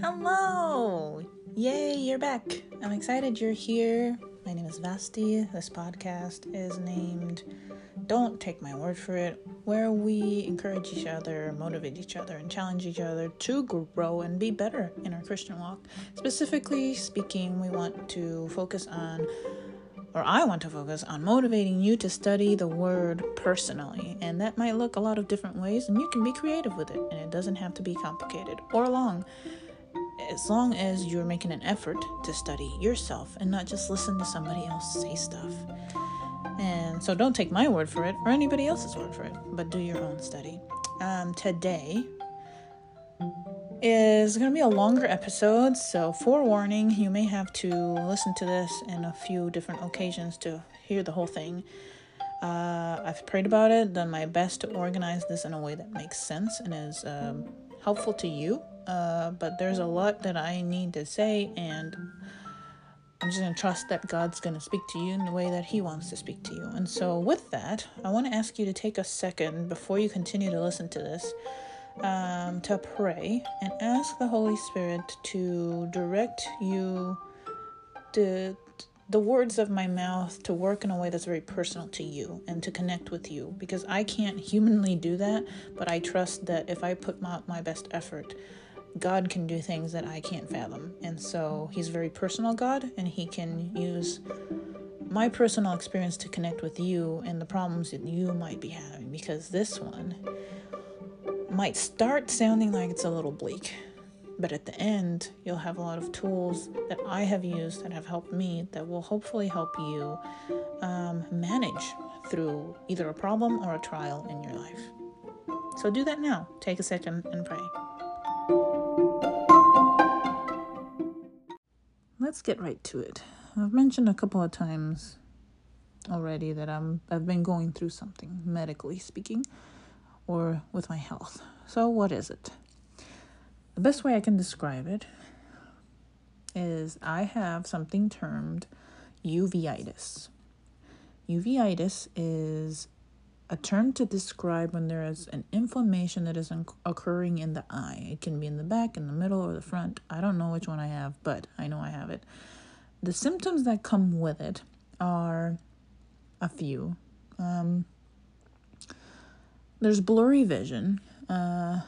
Hello! Yay, you're back. I'm excited you're here. My name is Vasti. This podcast is named Don't Take My Word for It, where we encourage each other, motivate each other, and challenge each other to grow and be better in our Christian walk. Specifically speaking, we want to focus on or I want to focus on motivating you to study the word personally. And that might look a lot of different ways, and you can be creative with it. And it doesn't have to be complicated or long, as long as you're making an effort to study yourself and not just listen to somebody else say stuff. And so don't take my word for it or anybody else's word for it, but do your own study. Um, today, is going to be a longer episode, so forewarning, you may have to listen to this in a few different occasions to hear the whole thing. Uh, I've prayed about it, done my best to organize this in a way that makes sense and is um, helpful to you. Uh, but there's a lot that I need to say, and I'm just going to trust that God's going to speak to you in the way that He wants to speak to you. And so, with that, I want to ask you to take a second before you continue to listen to this um, to pray and ask the Holy Spirit to direct you the the words of my mouth to work in a way that's very personal to you and to connect with you because I can't humanly do that, but I trust that if I put my, my best effort, God can do things that I can't fathom. And so he's a very personal God and he can use my personal experience to connect with you and the problems that you might be having because this one might start sounding like it's a little bleak, but at the end, you'll have a lot of tools that I have used that have helped me that will hopefully help you um, manage through either a problem or a trial in your life. So do that now. Take a second and pray. Let's get right to it. I've mentioned a couple of times already that I'm I've been going through something medically speaking or with my health. So, what is it? The best way I can describe it is I have something termed uveitis. Uveitis is a term to describe when there is an inflammation that is occurring in the eye. It can be in the back, in the middle, or the front. I don't know which one I have, but I know I have it. The symptoms that come with it are a few. Um, there's blurry vision. Uh,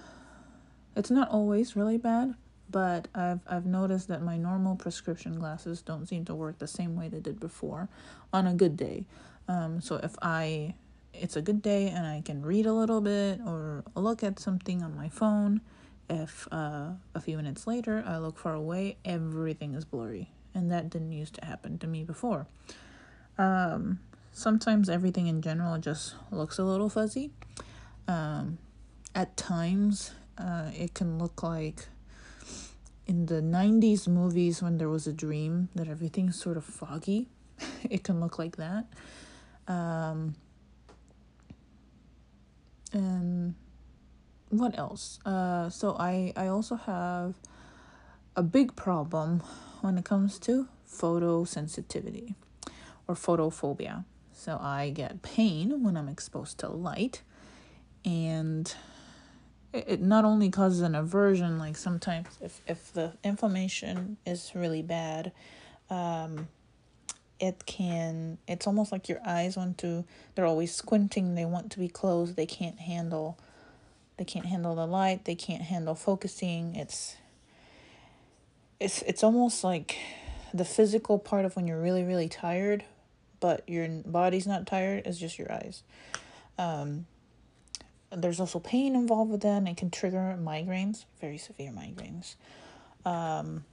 it's not always really bad, but I've I've noticed that my normal prescription glasses don't seem to work the same way they did before on a good day. Um, so if I it's a good day and I can read a little bit or look at something on my phone, if uh, a few minutes later I look far away, everything is blurry, and that didn't used to happen to me before. Um, sometimes everything in general just looks a little fuzzy. Um, at times, uh, it can look like in the 90s movies when there was a dream that everything's sort of foggy. it can look like that. Um, and what else? Uh, so I, I also have a big problem when it comes to photosensitivity or photophobia. So I get pain when I'm exposed to light and it not only causes an aversion like sometimes if, if the inflammation is really bad um, it can it's almost like your eyes want to they're always squinting they want to be closed they can't handle they can't handle the light they can't handle focusing it's it's it's almost like the physical part of when you're really really tired but your body's not tired it's just your eyes um there's also pain involved with that, and it can trigger migraines, very severe migraines. Um,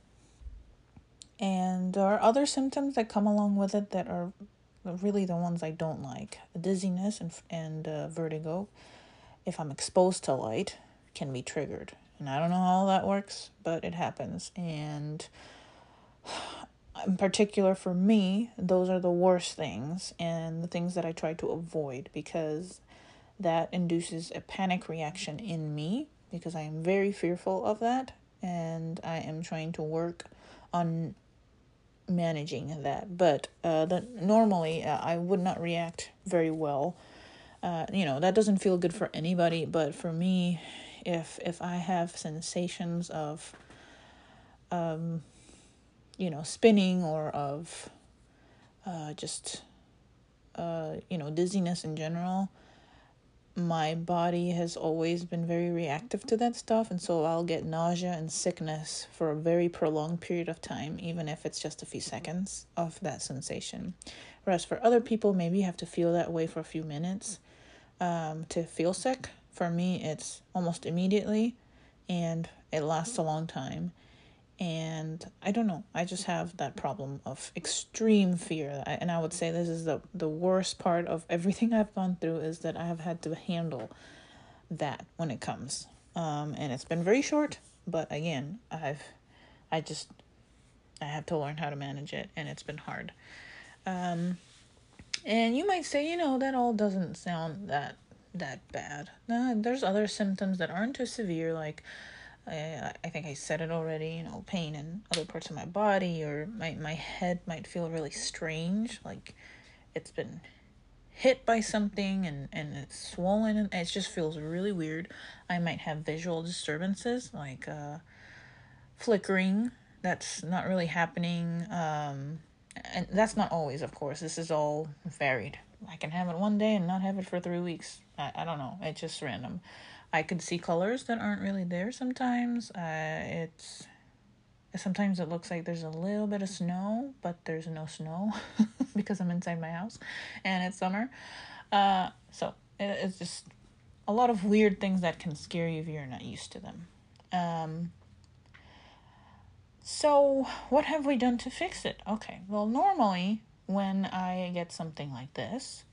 and there are other symptoms that come along with it that are really the ones I don't like. Dizziness and, and uh, vertigo, if I'm exposed to light, can be triggered. And I don't know how that works, but it happens. And in particular for me, those are the worst things and the things that I try to avoid because that induces a panic reaction in me because I am very fearful of that and I am trying to work on managing that. But uh, that normally uh, I would not react very well. Uh, you know that doesn't feel good for anybody, but for me, if if I have sensations of um, you know, spinning or of uh, just, uh, you know, dizziness in general, my body has always been very reactive to that stuff. And so I'll get nausea and sickness for a very prolonged period of time, even if it's just a few seconds of that sensation. Whereas for other people, maybe you have to feel that way for a few minutes um, to feel sick. For me, it's almost immediately and it lasts a long time and I don't know. I just have that problem of extreme fear, and I would say this is the the worst part of everything I've gone through is that I have had to handle that when it comes, um, and it's been very short. But again, I've I just I have to learn how to manage it, and it's been hard. Um, and you might say, you know, that all doesn't sound that that bad. Uh, there's other symptoms that aren't too severe, like I, I think I said it already, you know, pain in other parts of my body or my, my head might feel really strange, like it's been hit by something and, and it's swollen and it just feels really weird. I might have visual disturbances like uh, flickering that's not really happening. Um, and that's not always, of course. This is all varied. I can have it one day and not have it for three weeks. I, I don't know. It's just random. I can see colors that aren't really there sometimes. Uh, it's sometimes it looks like there's a little bit of snow, but there's no snow because I'm inside my house and it's summer. Uh, so it, it's just a lot of weird things that can scare you if you're not used to them. Um, so, what have we done to fix it? Okay, well, normally when I get something like this,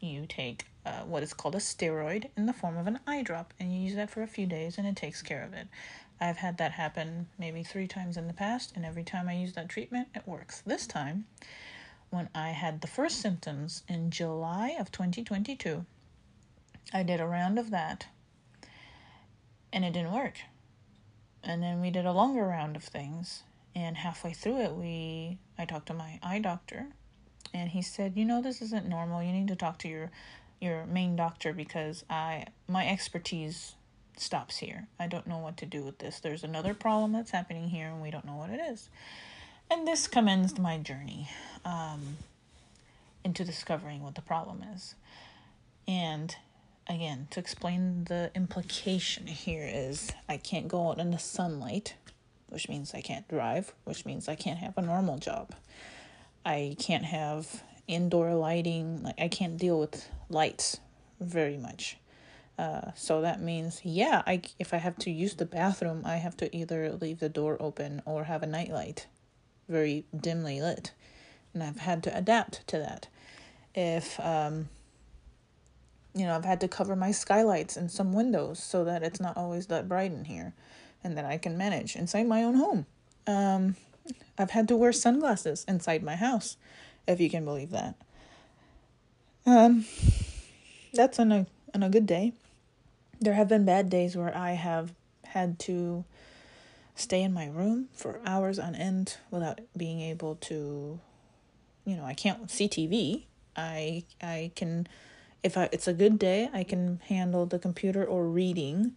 you take uh, what is called a steroid in the form of an eye drop, and you use that for a few days, and it takes care of it. I've had that happen maybe three times in the past, and every time I use that treatment, it works. This time, when I had the first symptoms in July of 2022, I did a round of that, and it didn't work. And then we did a longer round of things, and halfway through it, we I talked to my eye doctor, and he said, "You know, this isn't normal. You need to talk to your your main doctor because I my expertise stops here. I don't know what to do with this. There's another problem that's happening here and we don't know what it is. And this commenced my journey um, into discovering what the problem is. And again, to explain the implication here is I can't go out in the sunlight, which means I can't drive, which means I can't have a normal job. I can't have indoor lighting. Like I can't deal with lights very much. Uh, so that means, yeah, I if I have to use the bathroom, I have to either leave the door open or have a nightlight, very dimly lit, and I've had to adapt to that. If um, you know, I've had to cover my skylights and some windows so that it's not always that bright in here, and that I can manage inside my own home. Um, I've had to wear sunglasses inside my house if you can believe that. Um, that's on a on a good day. There have been bad days where I have had to stay in my room for hours on end without being able to you know, I can't see TV. I I can if I, it's a good day, I can handle the computer or reading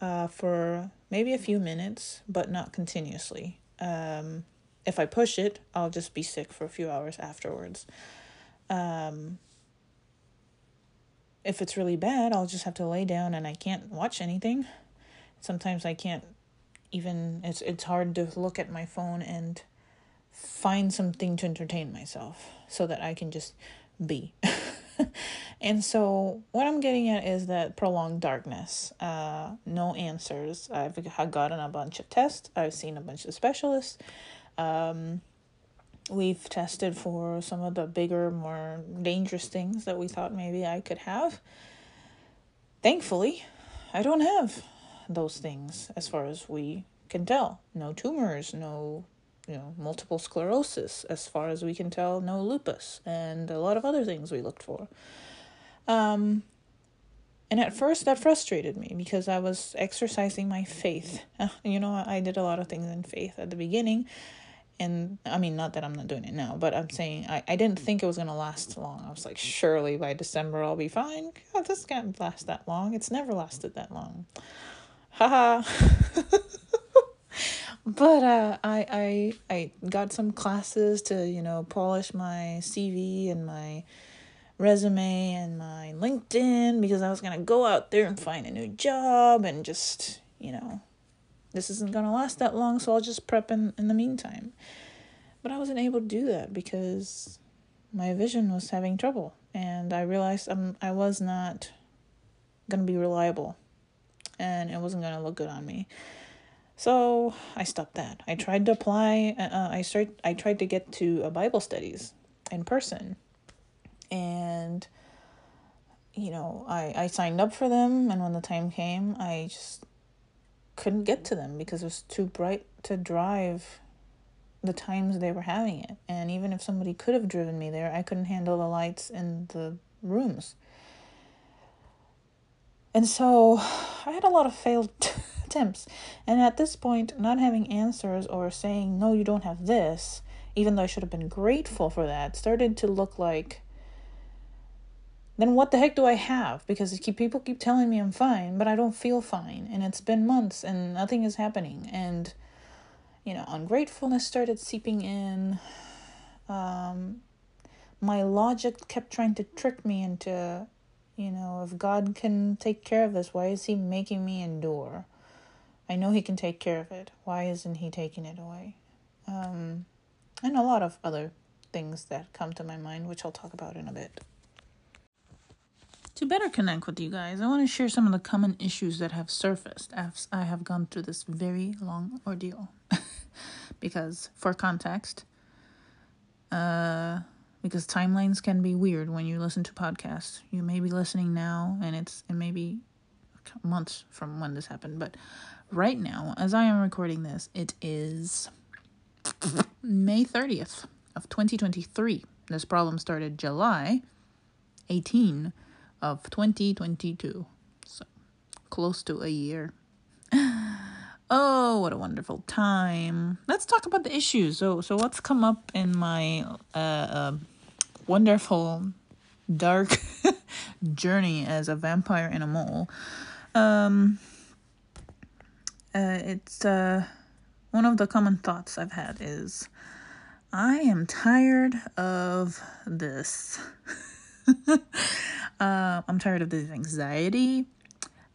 uh, for maybe a few minutes, but not continuously. Um, if I push it, I'll just be sick for a few hours afterwards. Um, if it's really bad, I'll just have to lay down and I can't watch anything. Sometimes I can't even it's it's hard to look at my phone and find something to entertain myself so that I can just be. and so what I'm getting at is that prolonged darkness, uh, no answers. I've gotten a bunch of tests. I've seen a bunch of specialists. Um, we've tested for some of the bigger, more dangerous things that we thought maybe I could have. Thankfully, I don't have those things as far as we can tell. No tumors, no you know, multiple sclerosis, as far as we can tell, no lupus, and a lot of other things we looked for. Um, and at first, that frustrated me because I was exercising my faith. You know, I did a lot of things in faith at the beginning, and I mean, not that I'm not doing it now, but I'm saying I, I didn't think it was gonna last long. I was like, surely by December I'll be fine. God, this can't last that long. It's never lasted that long. Haha. but uh, I I I got some classes to you know polish my CV and my resume and my LinkedIn because I was gonna go out there and find a new job and just you know this isn't gonna last that long, so I'll just prep in in the meantime. But I wasn't able to do that because my vision was having trouble, and I realized I'm I was not gonna be reliable, and it wasn't gonna look good on me. So I stopped that. I tried to apply. Uh, uh, I start. I tried to get to a Bible studies in person, and you know, I I signed up for them, and when the time came, I just couldn't get to them because it was too bright to drive the times they were having it. And even if somebody could have driven me there, I couldn't handle the lights in the rooms. And so I had a lot of failed attempts. And at this point, not having answers or saying, no, you don't have this, even though I should have been grateful for that, started to look like, then what the heck do I have? Because keep, people keep telling me I'm fine, but I don't feel fine. And it's been months and nothing is happening. And, you know, ungratefulness started seeping in. Um, my logic kept trying to trick me into, you know, if God can take care of this, why is He making me endure? I know He can take care of it. Why isn't He taking it away? Um, and a lot of other things that come to my mind, which I'll talk about in a bit. To better connect with you guys, I want to share some of the common issues that have surfaced as I have gone through this very long ordeal. because, for context, uh, because timelines can be weird when you listen to podcasts. You may be listening now, and it's it may be months from when this happened, but right now, as I am recording this, it is May 30th of 2023. This problem started July 18 of 2022. So close to a year. Oh, what a wonderful time. Let's talk about the issues. So so what's come up in my uh, uh wonderful dark journey as a vampire in a mole. Um uh, it's uh, one of the common thoughts I've had is I am tired of this. uh, I'm tired of this anxiety.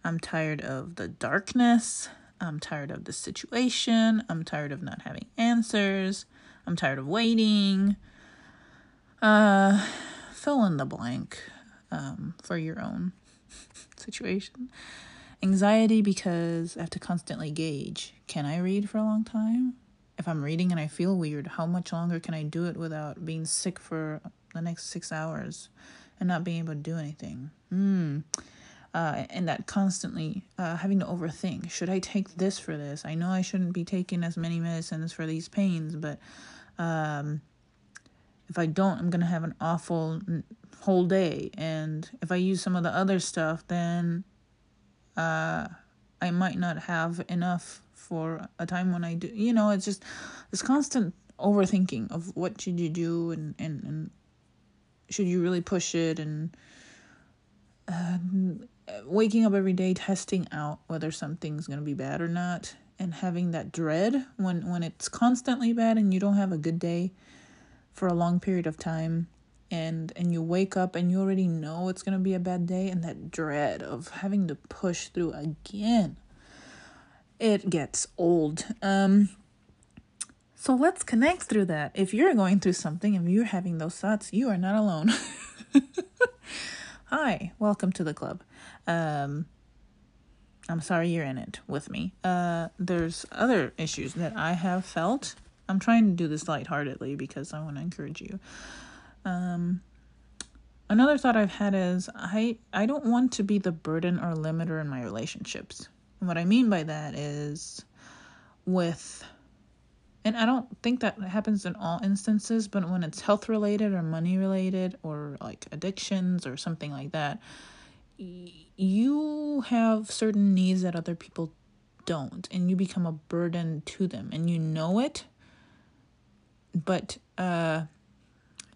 I'm tired of the darkness. I'm tired of the situation. I'm tired of not having answers. I'm tired of waiting. Uh, fill in the blank um, for your own situation. Anxiety because I have to constantly gauge can I read for a long time? If I'm reading and I feel weird, how much longer can I do it without being sick for the next six hours and not being able to do anything? Mm. Uh, and that constantly uh, having to overthink should I take this for this? I know I shouldn't be taking as many medicines for these pains, but um, if I don't, I'm going to have an awful whole day. And if I use some of the other stuff, then uh, I might not have enough for a time when I do. You know, it's just this constant overthinking of what should you do and and, and should you really push it? And uh, waking up every day testing out whether something's going to be bad or not and having that dread when when it's constantly bad and you don't have a good day for a long period of time and and you wake up and you already know it's going to be a bad day and that dread of having to push through again it gets old. Um so let's connect through that. If you're going through something and you're having those thoughts you are not alone. Hi welcome to the club. Um i'm sorry you're in it with me. Uh there's other issues that i have felt. I'm trying to do this lightheartedly because i want to encourage you. Um, another thought I've had is I I don't want to be the burden or limiter in my relationships. And what I mean by that is with and I don't think that happens in all instances, but when it's health related or money related or like addictions or something like that, you have certain needs that other people don't, and you become a burden to them, and you know it. But uh,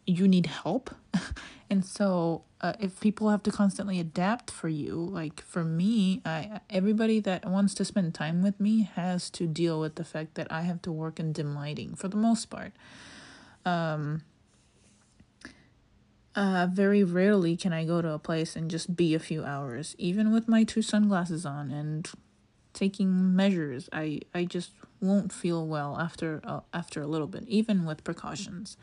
you need help. and so uh, if people have to constantly adapt for you like for me i everybody that wants to spend time with me has to deal with the fact that i have to work in dim lighting for the most part. Um uh very rarely can i go to a place and just be a few hours. Even with my two sunglasses on and taking measures i i just won't feel well after uh, after a little bit even with precautions.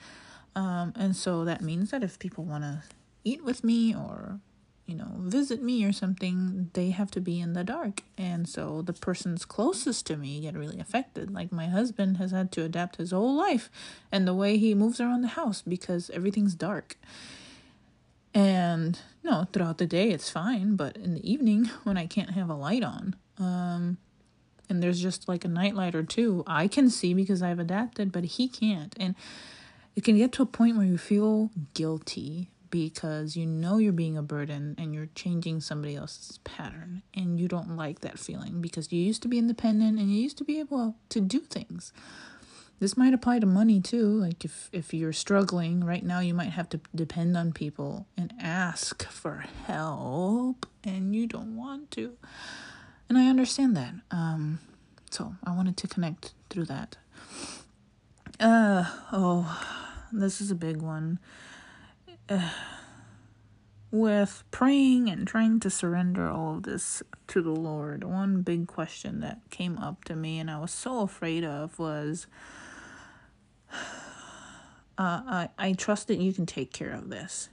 Um and so that means that if people want to eat with me or you know visit me or something they have to be in the dark. And so the persons closest to me get really affected. Like my husband has had to adapt his whole life and the way he moves around the house because everything's dark. And no throughout the day it's fine but in the evening when i can't have a light on um and there's just like a nightlight or two i can see because i've adapted but he can't. And it can get to a point where you feel guilty because you know you're being a burden and you're changing somebody else's pattern and you don't like that feeling because you used to be independent and you used to be able to do things. This might apply to money too. Like if if you're struggling right now you might have to depend on people and ask for help and you don't want to. And i understand that. Um so i wanted to connect through that. Uh oh this is a big one uh, with praying and trying to surrender all of this to the Lord, one big question that came up to me and I was so afraid of was uh, I, I trust that you can take care of this.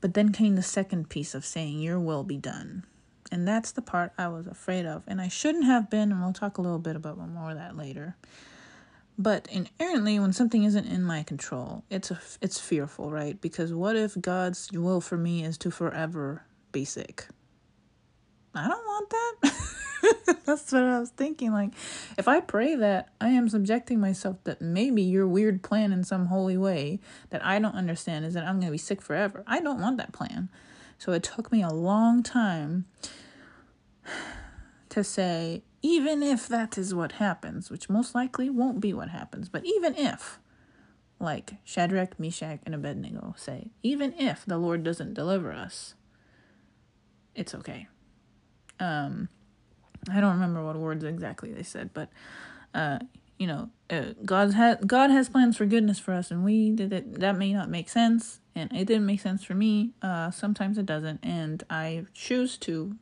But then came the second piece of saying, Your will be done. And that's the part I was afraid of. And I shouldn't have been, and we'll talk a little bit about more of that later. But inherently, when something isn't in my control, it's a, it's fearful, right? Because what if God's will for me is to forever be sick? I don't want that. That's what I was thinking. Like, if I pray that, I am subjecting myself that maybe your weird plan in some holy way that I don't understand is that I'm going to be sick forever. I don't want that plan. So it took me a long time to say, even if that is what happens, which most likely won't be what happens, but even if, like Shadrach, Meshach, and Abednego say, even if the Lord doesn't deliver us, it's okay. Um, I don't remember what words exactly they said, but uh, you know, uh, God has God has plans for goodness for us, and we it. That may not make sense, and it didn't make sense for me. Uh, sometimes it doesn't, and I choose to,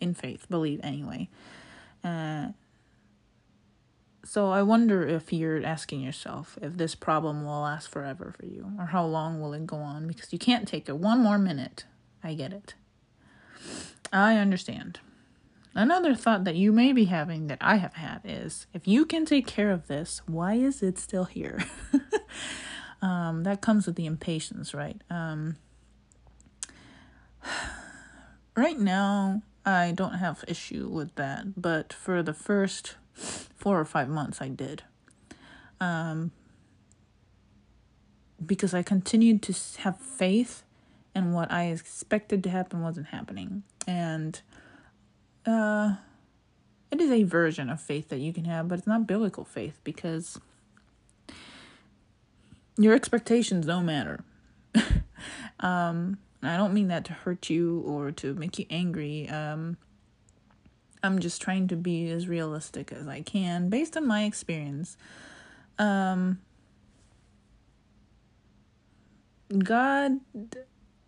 in faith, believe anyway. Uh, so I wonder if you're asking yourself if this problem will last forever for you or how long will it go on because you can't take it one more minute. I get it. I understand. Another thought that you may be having that I have had is if you can take care of this, why is it still here? um, that comes with the impatience, right? Um, right now, I don't have issue with that, but for the first four or five months, I did. Um, because I continued to have faith and what I expected to happen wasn't happening. And uh, it is a version of faith that you can have, but it's not biblical faith because your expectations don't matter. um, I don't mean that to hurt you or to make you angry. Um, I'm just trying to be as realistic as I can based on my experience. Um, God,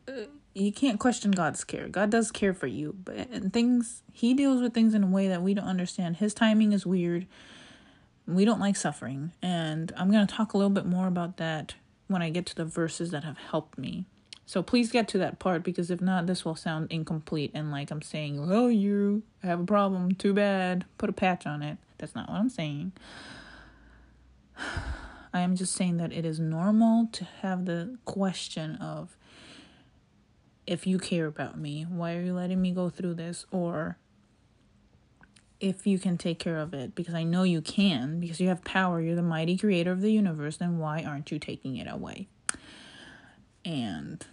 uh, you can't question God's care. God does care for you, but and things He deals with things in a way that we don't understand. His timing is weird. We don't like suffering, and I'm gonna talk a little bit more about that when I get to the verses that have helped me. So please get to that part because if not, this will sound incomplete and like I'm saying, oh, you have a problem, too bad, put a patch on it. That's not what I'm saying. I am just saying that it is normal to have the question of if you care about me, why are you letting me go through this? Or if you can take care of it, because I know you can, because you have power, you're the mighty creator of the universe, then why aren't you taking it away? And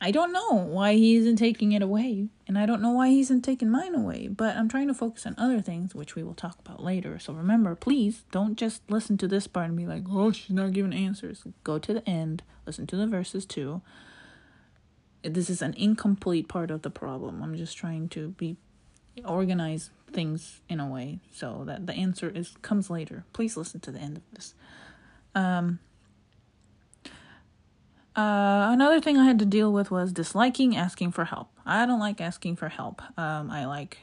I don't know why he isn't taking it away, and I don't know why he isn't taking mine away, but I'm trying to focus on other things, which we will talk about later. So remember, please don't just listen to this part and be like, oh, she's not giving answers. Go to the end, listen to the verses too, this is an incomplete part of the problem. I'm just trying to be organize things in a way so that the answer is comes later. Please listen to the end of this. Um, uh, another thing I had to deal with was disliking asking for help. I don't like asking for help. Um, I like,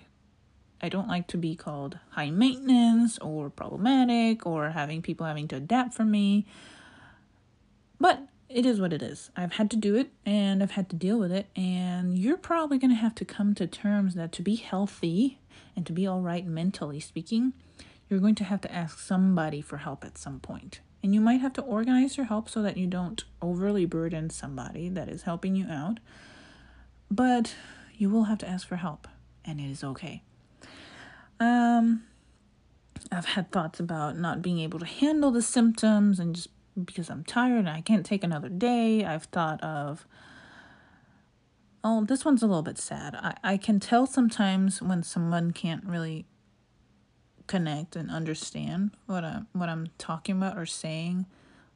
I don't like to be called high maintenance or problematic or having people having to adapt for me. But it is what it is. I've had to do it and I've had to deal with it. And you're probably going to have to come to terms that to be healthy and to be all right mentally speaking, you're going to have to ask somebody for help at some point. And you might have to organize your help so that you don't overly burden somebody that is helping you out. But you will have to ask for help, and it is okay. Um, I've had thoughts about not being able to handle the symptoms and just because I'm tired and I can't take another day. I've thought of, oh, this one's a little bit sad. I, I can tell sometimes when someone can't really connect and understand what I'm what I'm talking about or saying.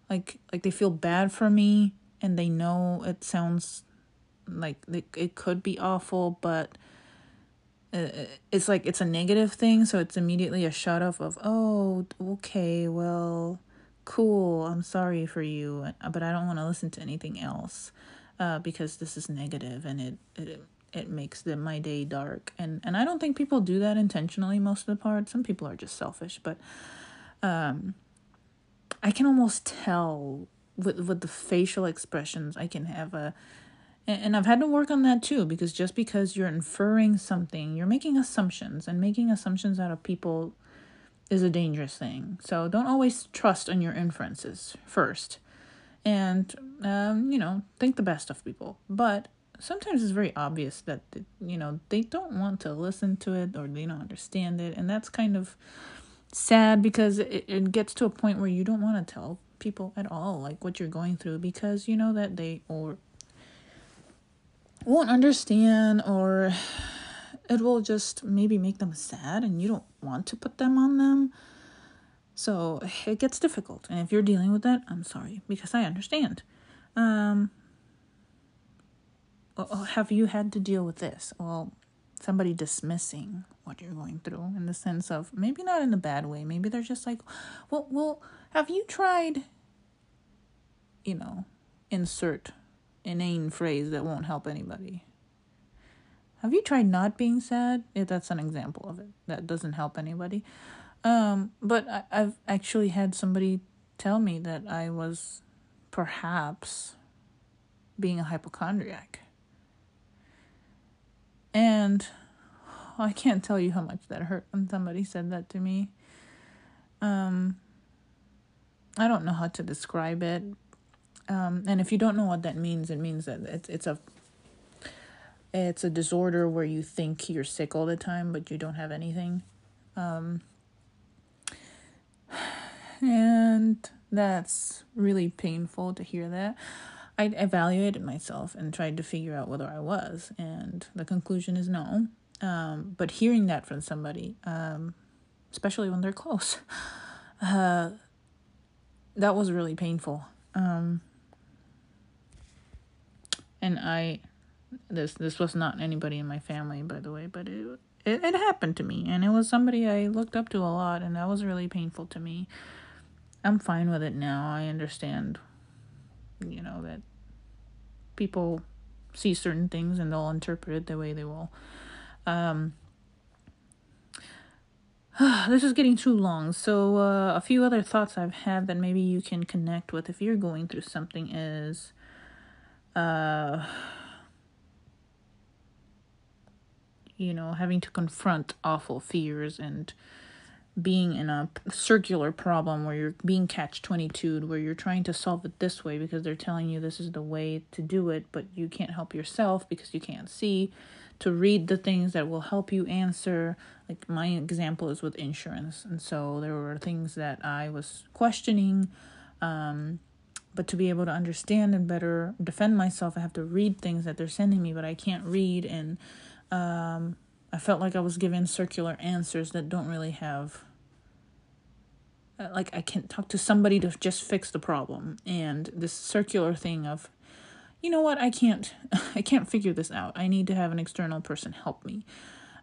Like like they feel bad for me and they know it sounds like it, it could be awful, but uh, it's like it's a negative thing, so it's immediately a shut off of, oh, okay, well, cool, I'm sorry for you, but I don't want to listen to anything else uh, because this is negative and it, it it makes the, my day dark. And and I don't think people do that intentionally most of the part. Some people are just selfish but um I can almost tell with with the facial expressions I can have a and I've had to work on that too because just because you're inferring something you're making assumptions and making assumptions out of people is a dangerous thing. So don't always trust on your inferences first. And um, you know think the best of people. But sometimes it's very obvious that you know they don't want to listen to it or they don't understand it and that's kind of sad because it, it gets to a point where you don't want to tell people at all like what you're going through because you know that they or won't understand or it will just maybe make them sad and you don't want to put them on them. So it gets difficult and if you're dealing with that i'm sorry because i understand. Um oh, have you had to deal with this? Well, somebody dismissing what you're going through in the sense of maybe not in a bad way. Maybe they're just like, well, well, have you tried, you know, insert inane phrase that won't help anybody. Have you tried not being sad? Yeah, that's an example of it. That doesn't help anybody. Um, but I, I've actually had somebody tell me that I was perhaps being a hypochondriac. And I can't tell you how much that hurt when somebody said that to me. Um, I don't know how to describe it. Um, and if you don't know what that means, it means that it's it's a it's a disorder where you think you're sick all the time, but you don't have anything. Um, and that's really painful to hear that. I evaluated myself and tried to figure out whether I was, and the conclusion is no. Um, but hearing that from somebody, um, especially when they're close, uh, that was really painful. Um, and I, this this was not anybody in my family, by the way, but it, it it happened to me, and it was somebody I looked up to a lot, and that was really painful to me. I'm fine with it now. I understand, you know, that people see certain things and they'll interpret it the way they will. Um, this is getting too long. So, uh, a few other thoughts I've had that maybe you can connect with if you're going through something is uh, you know, having to confront awful fears and being in a circular problem where you're being catch 22 where you're trying to solve it this way because they're telling you this is the way to do it but you can't help yourself because you can't see to read the things that will help you answer. Like my example is with insurance and so there were things that i was questioning um, but to be able to understand and better defend myself i have to read things that they're sending me but i can't read and um, I felt like I was given circular answers that don't really have uh, like I can't talk to somebody to just fix the problem and this circular thing of you know what, I can't I can't figure this out. I need to have an external person help me.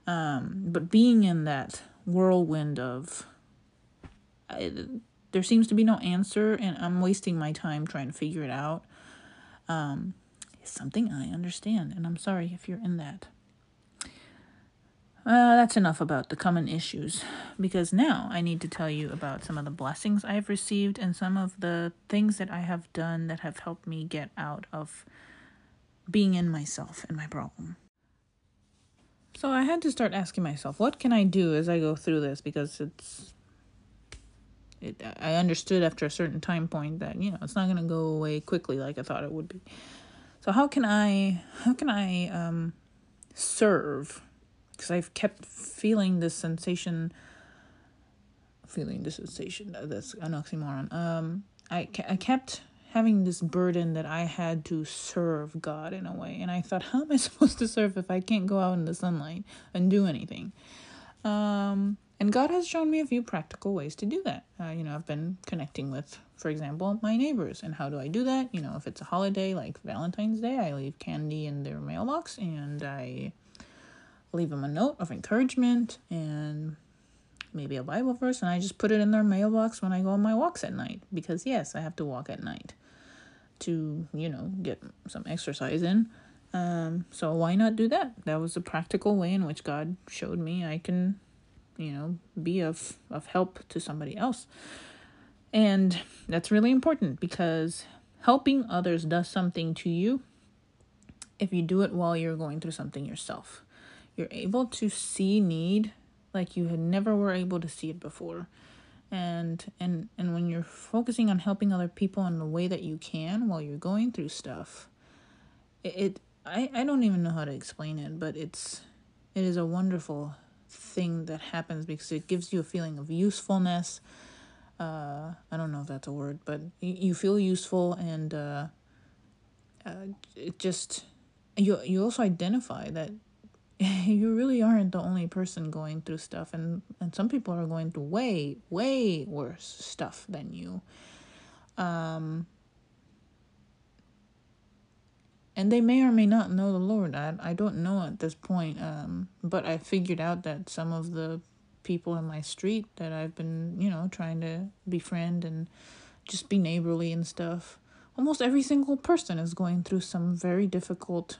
Um, but being in that whirlwind of I, there seems to be no answer and I'm wasting my time trying to figure it out. Um, is something I understand, and I'm sorry if you're in that. Uh, that's enough about the common issues because now I need to tell you about some of the blessings I've received and some of the things that I have done that have helped me get out of being in myself and my problem. So I had to start asking myself, what can I do as I go through this because it's it I understood after a certain time point that, you know, it's not going to go away quickly like I thought it would be. So how can I how can I um serve because I've kept feeling this sensation feeling this sensation that's an oxymoron. Um I, I kept having this burden that I had to serve God in a way and I thought how am I supposed to serve if I can't go out in the sunlight and do anything? Um and God has shown me a few practical ways to do that. Uh, you know I've been connecting with for example my neighbors and how do I do that? You know if it's a holiday like Valentine's Day I leave candy in their mailbox and I leave them a note of encouragement and maybe a Bible verse, and I just put it in their mailbox when I go on my walks at night. Because, yes, I have to walk at night to, you know, get some exercise in. Um, so why not do that? That was a practical way in which God showed me I can, you know, be of, of help to somebody else. And that's really important because helping others does something to you if you do it while you're going through something yourself you're able to see need like you had never were able to see it before. And and and when you're focusing on helping other people in the way that you can while you're going through stuff it, it I, I don't even know how to explain it but it's it is a wonderful thing that happens because it gives you a feeling of usefulness. Uh i don't know if that's a word but you, you feel useful and uh, uh it just you you also identify that you really aren't the only person going through stuff and and some people are going through way way worse stuff than you. Um and they may or may not know the lord. I i don't know at this point um but i figured out that some of the people in my street that i've been you know trying to befriend and just be neighborly and stuff almost every single person is going through some very difficult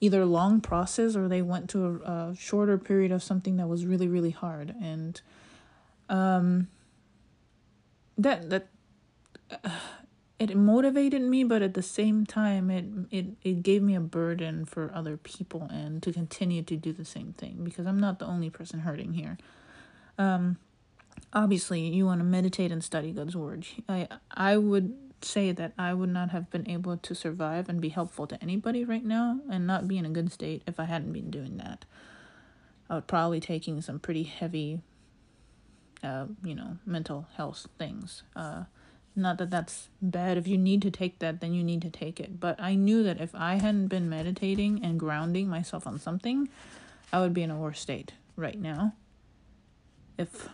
either long process or they went to a, a shorter period of something that was really really hard. And um that that uh, it motivated me but at the same time it it it gave me a burden for other people and to continue to do the same thing because I'm not the only person hurting here. Um obviously you want to meditate and study God's word. I I would say that I would not have been able to survive and be helpful to anybody right now and not be in a good state if I hadn't been doing that. I would probably taking some pretty heavy, uh, you know, mental health things. Uh, not that that's bad. If you need to take that, then you need to take it. But I knew that if I hadn't been meditating and grounding myself on something, I would be in a worse state right now. If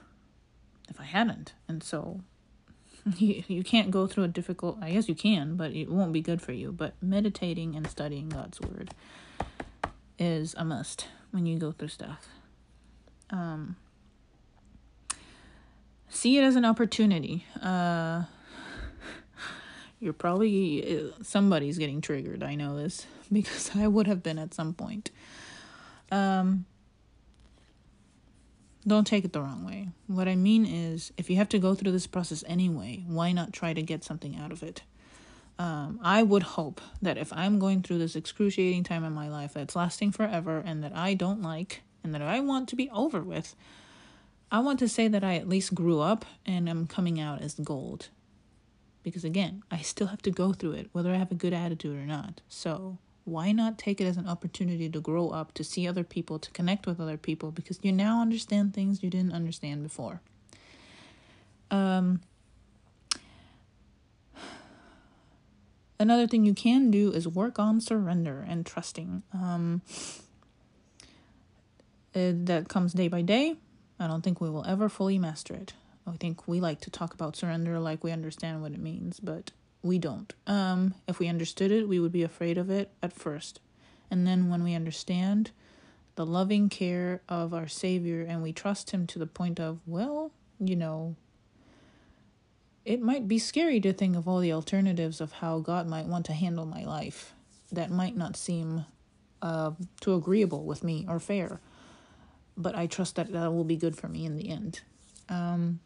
if I hadn't, and so you, you can't go through a difficult i guess you can but it won't be good for you. But meditating and studying god's word is a must when you go through stuff. Um, see it as an opportunity. Uh, you're probably uh, somebody's getting triggered. I know this because i would have been at some point. Um, don't take it the wrong way. What I mean is, if you have to go through this process anyway, why not try to get something out of it? Um, I would hope that if I'm going through this excruciating time in my life that's lasting forever and that I don't like and that I want to be over with, I want to say that I at least grew up and am coming out as gold. Because again, I still have to go through it, whether I have a good attitude or not. So why not take it as an opportunity to grow up, to see other people, to connect with other people because you now understand things you didn't understand before. Um, another thing you can do is work on surrender and trusting. Um, it, that comes day by day. I don't think we will ever fully master it. I think we like to talk about surrender like we understand what it means, but we don't. Um, if we understood it, we would be afraid of it at first. And then when we understand the loving care of our Savior and we trust Him to the point of, well, you know, it might be scary to think of all the alternatives of how God might want to handle my life that might not seem uh, too agreeable with me or fair. But I trust that that will be good for me in the end. Um,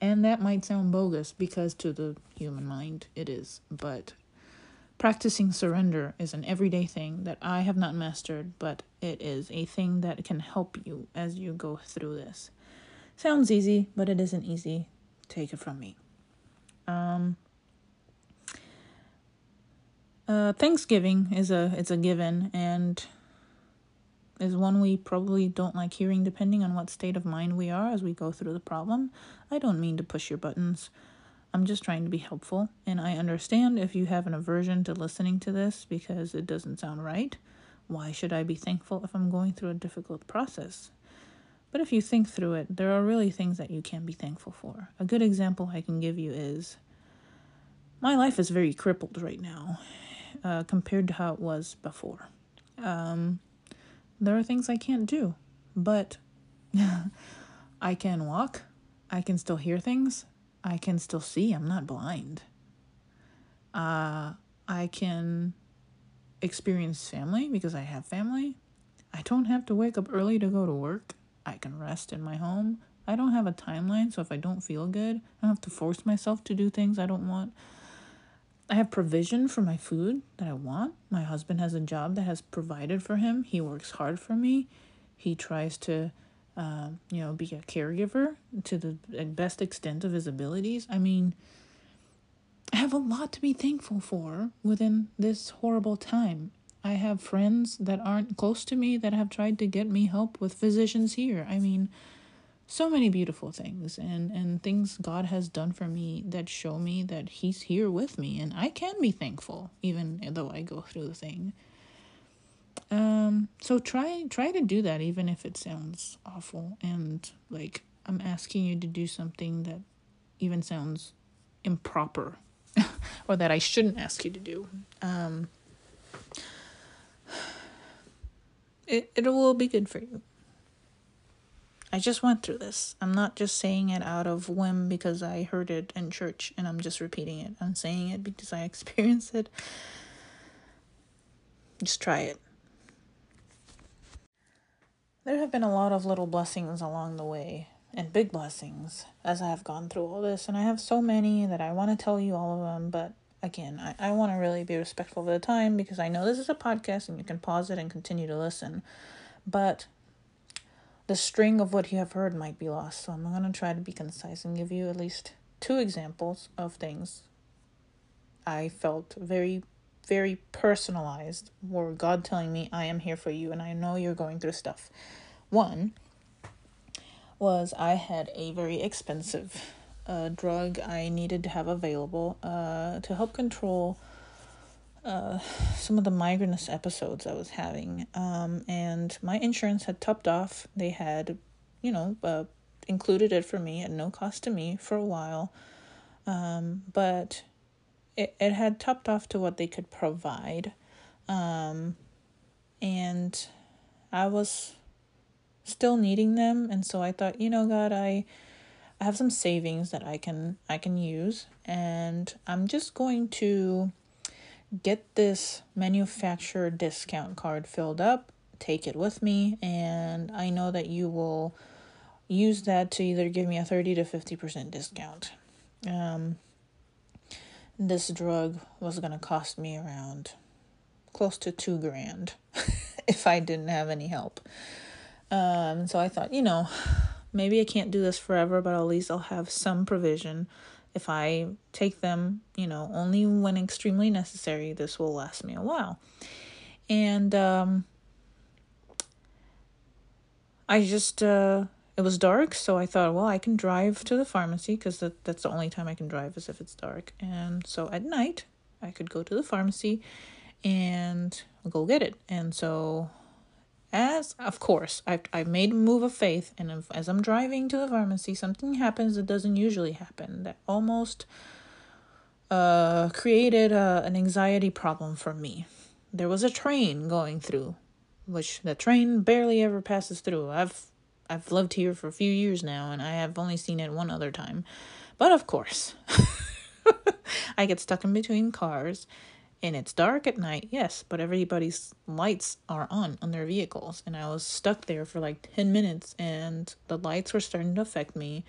and that might sound bogus because to the human mind it is. But practicing surrender is an everyday thing that I have not mastered, but it is a thing that can help you as you go through this. Sounds easy, but it isn't easy. Take it from me. Um, uh, Thanksgiving is a it's a given and is one we probably don't like hearing depending on what state of mind we are as we go through the problem. I don't mean to push your buttons. I'm just trying to be helpful, and I understand if you have an aversion to listening to this because it doesn't sound right. Why should I be thankful if I'm going through a difficult process? But if you think through it, there are really things that you can be thankful for. A good example I can give you is my life is very crippled right now, uh, compared to how it was before. Um, there are things I can't do, but I can walk, I can still hear things, I can still see, I'm not blind. Uh, I can experience family because I have family. I don't have to wake up early to go to work. I can rest in my home. I don't have a timeline, so if I don't feel good, I don't have to force myself to do things I don't want. I have provision for my food that I want. My husband has a job that has provided for him. He works hard for me. He tries to, uh, you know, be a caregiver to the best extent of his abilities. I mean, I have a lot to be thankful for within this horrible time. I have friends that aren't close to me that have tried to get me help with physicians here. I mean, so many beautiful things and and things God has done for me that show me that he's here with me and I can be thankful even though I go through the thing. Um so try try to do that even if it sounds awful and like I'm asking you to do something that even sounds improper or that I shouldn't ask you to do. Um it it will be good for you. I just went through this. I'm not just saying it out of whim because I heard it in church and I'm just repeating it. I'm saying it because I experienced it. Just try it. There have been a lot of little blessings along the way and big blessings as I have gone through all this. And I have so many that I want to tell you all of them. But again, I, I want to really be respectful of the time because I know this is a podcast and you can pause it and continue to listen. But the string of what you have heard might be lost. So I'm going to try to be concise and give you at least two examples of things I felt very, very personalized, were God telling me, I am here for you and I know you're going through stuff. One was I had a very expensive uh, drug I needed to have available uh, to help control uh, some of the migrainous episodes I was having. Um, and my insurance had topped off. They had, you know, uh, included it for me at no cost to me for a while. Um, but it, it had topped off to what they could provide. Um, and I was still needing them. And so I thought, you know, God, I. I have some savings that I can I can use and I'm just going to get this manufacturer discount card filled up, take it with me, and I know that you will use that to either give me a 30 to 50% discount. Um, this drug was going to cost me around close to two grand if I didn't have any help. Um, so I thought, you know, maybe I can't do this forever, but at least I'll have some provision if I take them, you know, only when extremely necessary, this will last me a while. And um, I just, uh, it was dark, so I thought, well, I can drive to the pharmacy because that, that's the only time I can drive is if it's dark. And so at night, I could go to the pharmacy and go get it. And so as of course I've, I've made a move of faith and if, as i'm driving to the pharmacy something happens that doesn't usually happen that almost uh, created uh, an anxiety problem for me. There was a train going through, which the train barely ever passes through. I've I've lived here for a few years now, and I have only seen it one other time. But of course, I get stuck in between cars, and it's dark at night, yes, but everybody's lights are on on their vehicles, and I was stuck there for like 10 minutes, and the lights were starting to affect me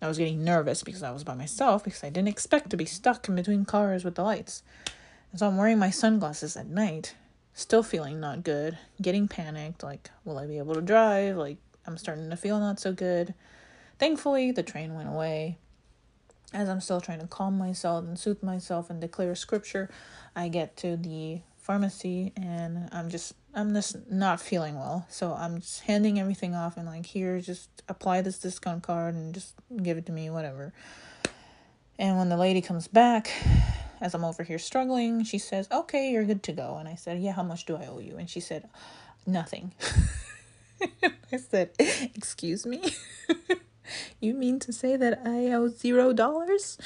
I was getting nervous because I was by myself because I didn't expect to be stuck in between cars with the lights. And so I'm wearing my sunglasses at night, still feeling not good, getting panicked like, will I be able to drive? Like, I'm starting to feel not so good. Thankfully, the train went away. As I'm still trying to calm myself and soothe myself and declare scripture, I get to the pharmacy and I'm just I'm just not feeling well. So I'm just handing everything off and like here just apply this discount card and just give it to me whatever. And when the lady comes back as I'm over here struggling, she says, "Okay, you're good to go." And I said, "Yeah, how much do I owe you?" And she said, "Nothing." I said, "Excuse me? you mean to say that I owe 0 dollars?"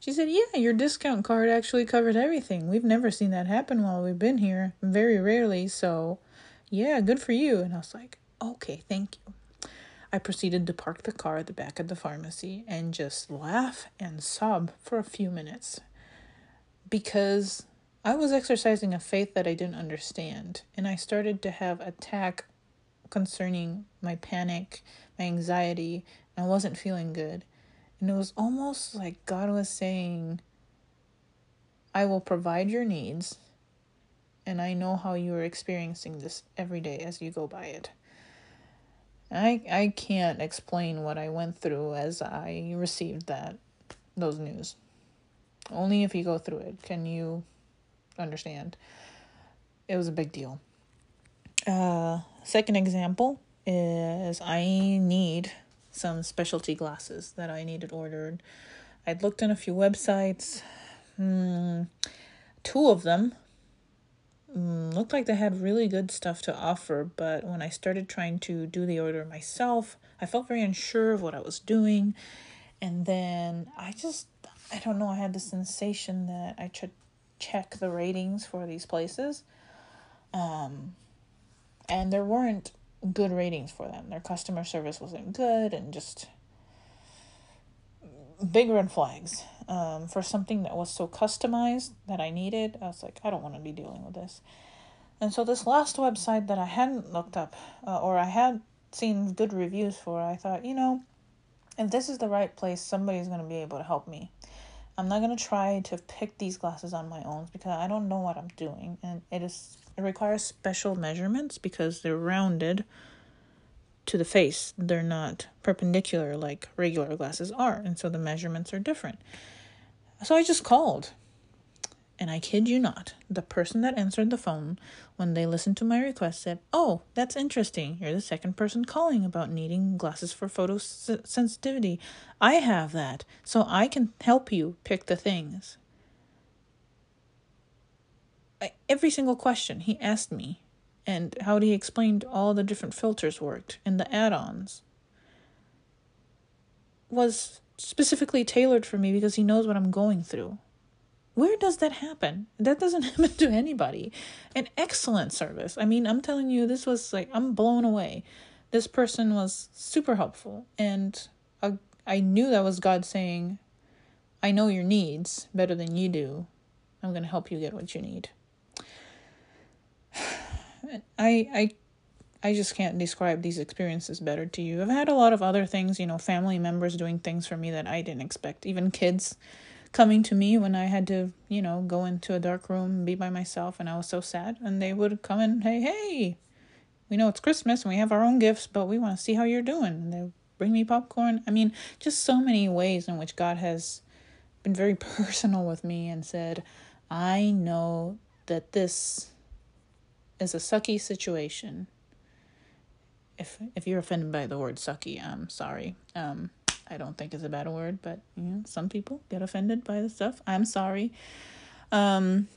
She said, Yeah, your discount card actually covered everything. We've never seen that happen while we've been here, very rarely. So, yeah, good for you. And I was like, Okay, thank you. I proceeded to park the car at the back of the pharmacy and just laugh and sob for a few minutes because I was exercising a faith that I didn't understand. And I started to have attack concerning my panic, my anxiety, I wasn't feeling good. And it was almost like God was saying, I will provide your needs, and I know how you are experiencing this every day as you go by it. I I can't explain what I went through as I received that those news. Only if you go through it can you understand. It was a big deal. Uh, second example is I need some specialty glasses that I needed ordered. I'd looked on a few websites. Mm, two of them mm, looked like they had really good stuff to offer, but when I started trying to do the order myself, I felt very unsure of what I was doing. And then I just, I don't know, I had the sensation that I should check the ratings for these places. Um, and there weren't good ratings for them. Their customer service wasn't good and just big red flags um, for something that was so customized that I needed. I was like, I don't want to be dealing with this. And so, this last website that I hadn't looked up uh, or I had seen good reviews for, I thought, you know, if this is the right place, somebody's going to be able to help me. I'm not going to try to pick these glasses on my own because I don't know what I'm doing. And it is it requires special measurements because they're rounded to the face. They're not perpendicular like regular glasses are, and so the measurements are different. So I just called. And I kid you not, the person that answered the phone when they listened to my request said, Oh, that's interesting. You're the second person calling about needing glasses for photosensitivity. I have that, so I can help you pick the things every single question he asked me and how he explained all the different filters worked and the add-ons was specifically tailored for me because he knows what I'm going through. Where does that happen? That doesn't happen to anybody. An excellent service. I mean, I'm telling you, this was like, I'm blown away. This person was super helpful. And I, I knew that was God saying, I know your needs better than you do. I'm going to help you get what you need. I I I just can't describe these experiences better to you. I've had a lot of other things, you know, family members doing things for me that I didn't expect. Even kids coming to me when I had to, you know, go into a dark room be by myself and I was so sad. And they would come and, hey, hey, we know it's Christmas and we have our own gifts, but we want to see how you're doing. And they bring me popcorn. I mean, just so many ways in which God has been very personal with me and said, I know that this is a sucky situation. If if you're offended by the word sucky, I'm sorry. Um, I don't think it's a bad word, but you know, some people get offended by the stuff. I'm sorry. Um,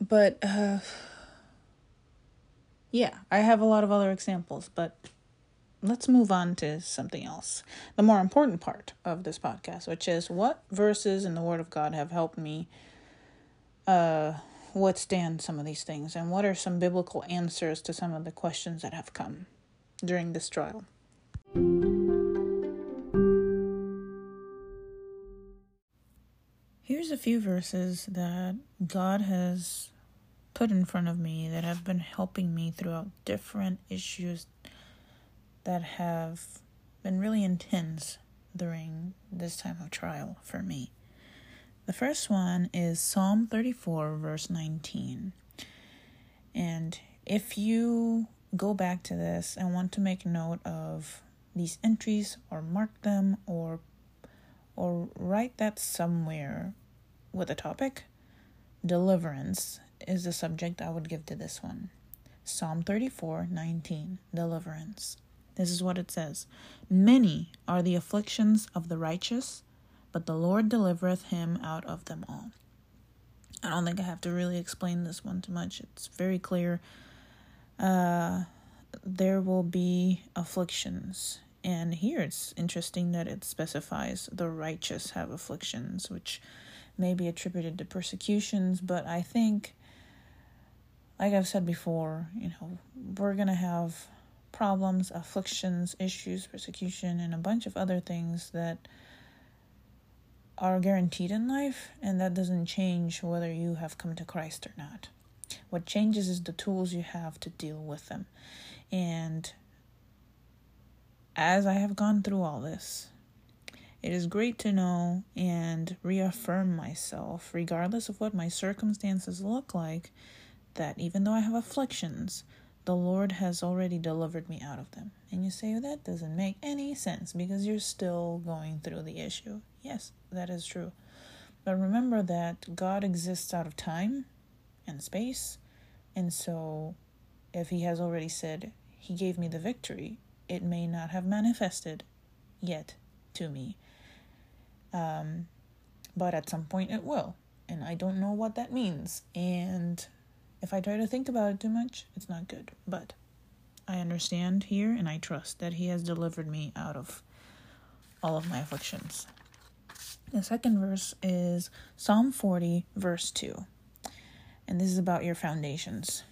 but uh, yeah, I have a lot of other examples, but let's move on to something else. The more important part of this podcast, which is what verses in the Word of God have helped me uh, withstand some of these things, and what are some biblical answers to some of the questions that have come during this trial. Here's a few verses that God has put in front of me that have been helping me throughout different issues that have been really intense during this time of trial for me. The first one is Psalm 34, verse 19. And if you go back to this and want to make note of these entries or mark them or or write that somewhere with a topic, deliverance is the subject I would give to this one. Psalm 34, 19, deliverance. This is what it says Many are the afflictions of the righteous, but the Lord delivereth him out of them all. I don't think I have to really explain this one too much. It's very clear. Uh, there will be afflictions. And here it's interesting that it specifies the righteous have afflictions, which may be attributed to persecutions, but I think, like I've said before, you know, we're going to have problems, afflictions, issues, persecution, and a bunch of other things that are guaranteed in life, and that doesn't change whether you have come to Christ or not. What changes is the tools you have to deal with them. And as I have gone through all this, it is great to know and reaffirm myself, regardless of what my circumstances look like, that even though I have afflictions, the Lord has already delivered me out of them. And you say, well, that doesn't make any sense because you're still going through the issue. Yes, that is true. But remember that God exists out of time and space. And so, if He has already said He gave me the victory, it may not have manifested yet to me. Um, but at some point it will. And I don't know what that means. And if I try to think about it too much, it's not good. But I understand here and I trust that He has delivered me out of all of my afflictions. The second verse is Psalm 40, verse 2. And this is about your foundations.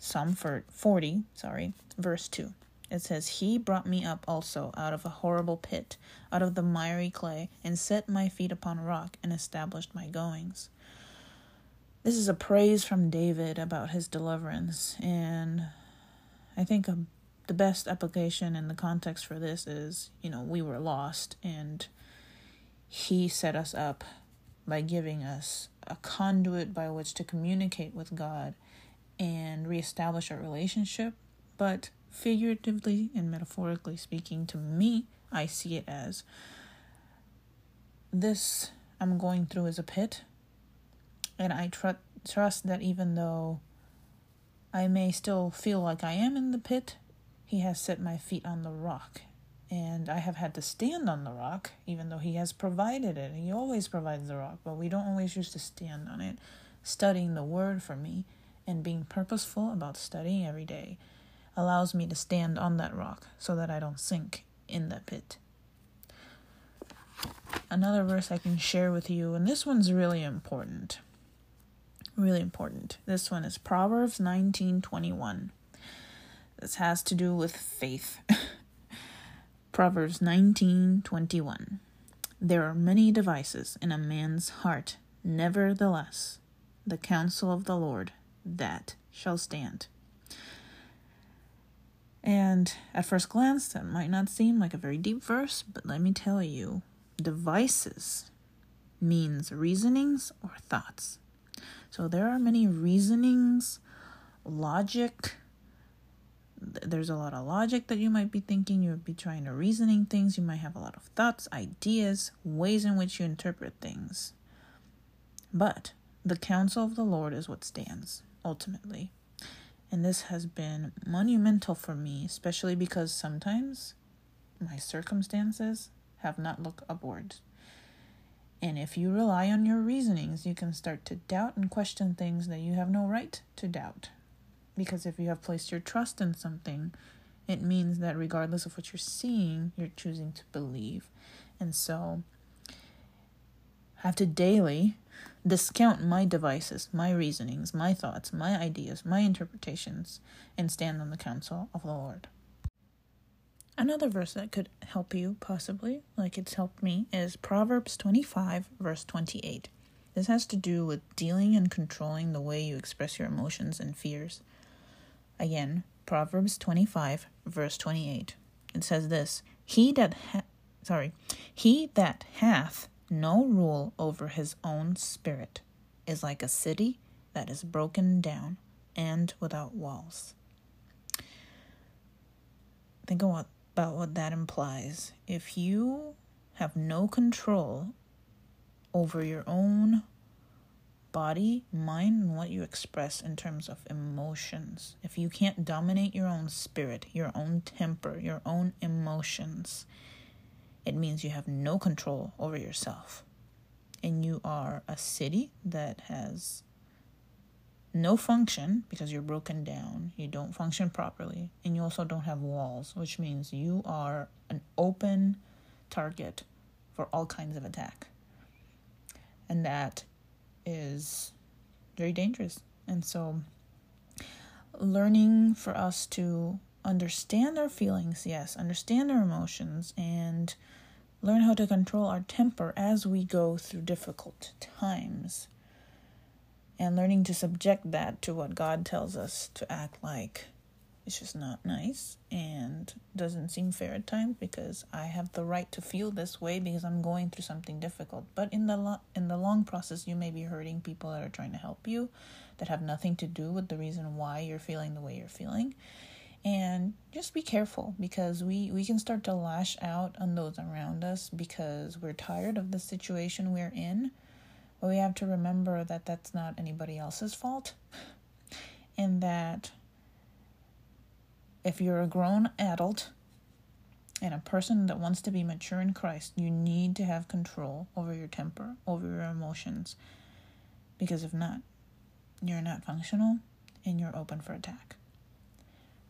Psalm 40, sorry, verse 2. It says, He brought me up also out of a horrible pit, out of the miry clay, and set my feet upon a rock, and established my goings. This is a praise from David about his deliverance, and I think a, the best application in the context for this is you know, we were lost, and he set us up by giving us a conduit by which to communicate with God and reestablish our relationship. But figuratively and metaphorically speaking, to me, I see it as this I'm going through is a pit and I tr- trust that even though I may still feel like I am in the pit, He has set my feet on the rock. And I have had to stand on the rock, even though He has provided it. He always provides the rock, but we don't always choose to stand on it. Studying the Word for me and being purposeful about studying every day allows me to stand on that rock so that I don't sink in that pit. Another verse I can share with you, and this one's really important really important. This one is Proverbs 19:21. This has to do with faith. Proverbs 19:21. There are many devices in a man's heart, nevertheless, the counsel of the Lord that shall stand. And at first glance, that might not seem like a very deep verse, but let me tell you, devices means reasonings or thoughts. So there are many reasonings, logic. There's a lot of logic that you might be thinking. You would be trying to reasoning things. You might have a lot of thoughts, ideas, ways in which you interpret things. But the counsel of the Lord is what stands, ultimately. And this has been monumental for me, especially because sometimes my circumstances have not looked upward. And if you rely on your reasonings, you can start to doubt and question things that you have no right to doubt. Because if you have placed your trust in something, It means that regardless of what you're seeing, you're choosing to believe. And so I have to daily discount my devices, my reasonings, my thoughts, my ideas, my interpretations, and stand on the counsel of the Lord. Another verse that could help you, possibly, like it's helped me, is Proverbs 25, verse 28. This has to do with dealing and controlling the way you express your emotions and fears. Again, Proverbs 25, verse 28. It says this He that ha- sorry, he that hath no rule over his own spirit is like a city that is broken down and without walls. Think about what that implies. If you have no control over your own body, mind, and what you express in terms of emotions, if you can't dominate your own spirit, your own temper, your own emotions, it means you have no control over yourself. And you are a city that has no function because you're broken down, you don't function properly, and you also don't have walls, which means you are an open target for all kinds of attack. And that is very dangerous. And so, learning for us to understand our feelings, yes, understand our emotions, and learn how to control our temper as we go through difficult times. And learning to subject that to what God tells us to act like. It's just not nice and doesn't seem fair at times because I have the right to feel this way because I'm going through something difficult. But in the lo- in the long process, you may be hurting people that are trying to help you that have nothing to do with the reason why you're feeling the way you're feeling and just be careful because we we can start to lash out on those around us because we're tired of the situation we're in but we have to remember that that's not anybody else's fault and that if you're a grown adult and a person that wants to be mature in Christ, you need to have control over your temper, over your emotions. Because if not, you're not functional and you're open for attack.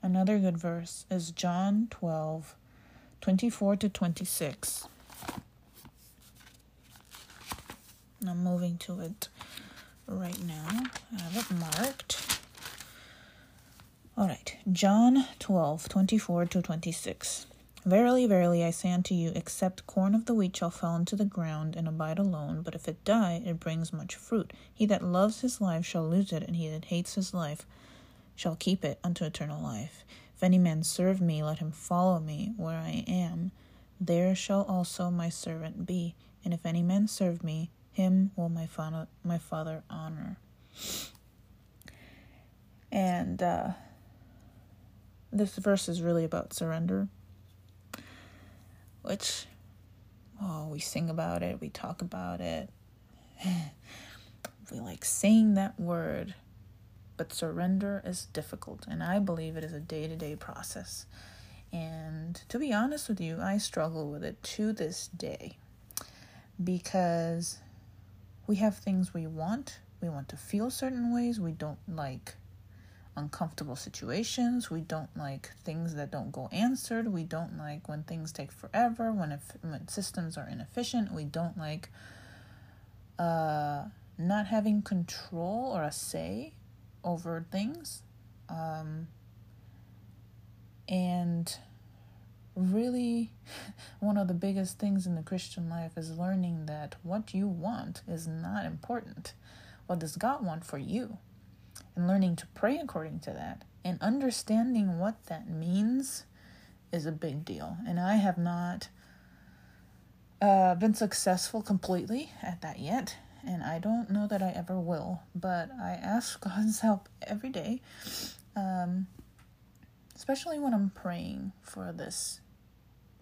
Another good verse is John 12, 24 to 26. I'm moving to it right now. I have it marked. All right, John 12, 24 to 26. Verily, verily, I say unto you, except corn of the wheat shall fall into the ground and abide alone, but if it die, it brings much fruit. He that loves his life shall lose it, and he that hates his life shall keep it unto eternal life. If any man serve me, let him follow me where I am. There shall also my servant be. And if any man serve me, him will my father, my father honor. And uh, this verse is really about surrender, which, oh, we sing about it, we talk about it. we like saying that word but surrender is difficult, and I believe it is a day to day process. And to be honest with you, I struggle with it to this day because we have things we want. We want to feel certain ways. We don't like uncomfortable situations. We don't like things that don't go answered. We don't like when things take forever, when, if, when systems are inefficient. We don't like uh, not having control or a say over things. Um, and really, one of the biggest things in the Christian life is learning that what you want is not important. What does God want for you? And learning to pray according to that and understanding what that means is a big deal. And I have not uh, been successful completely at that yet and I don't know that I ever will, but I ask God's help every day, um, especially when I'm praying for this.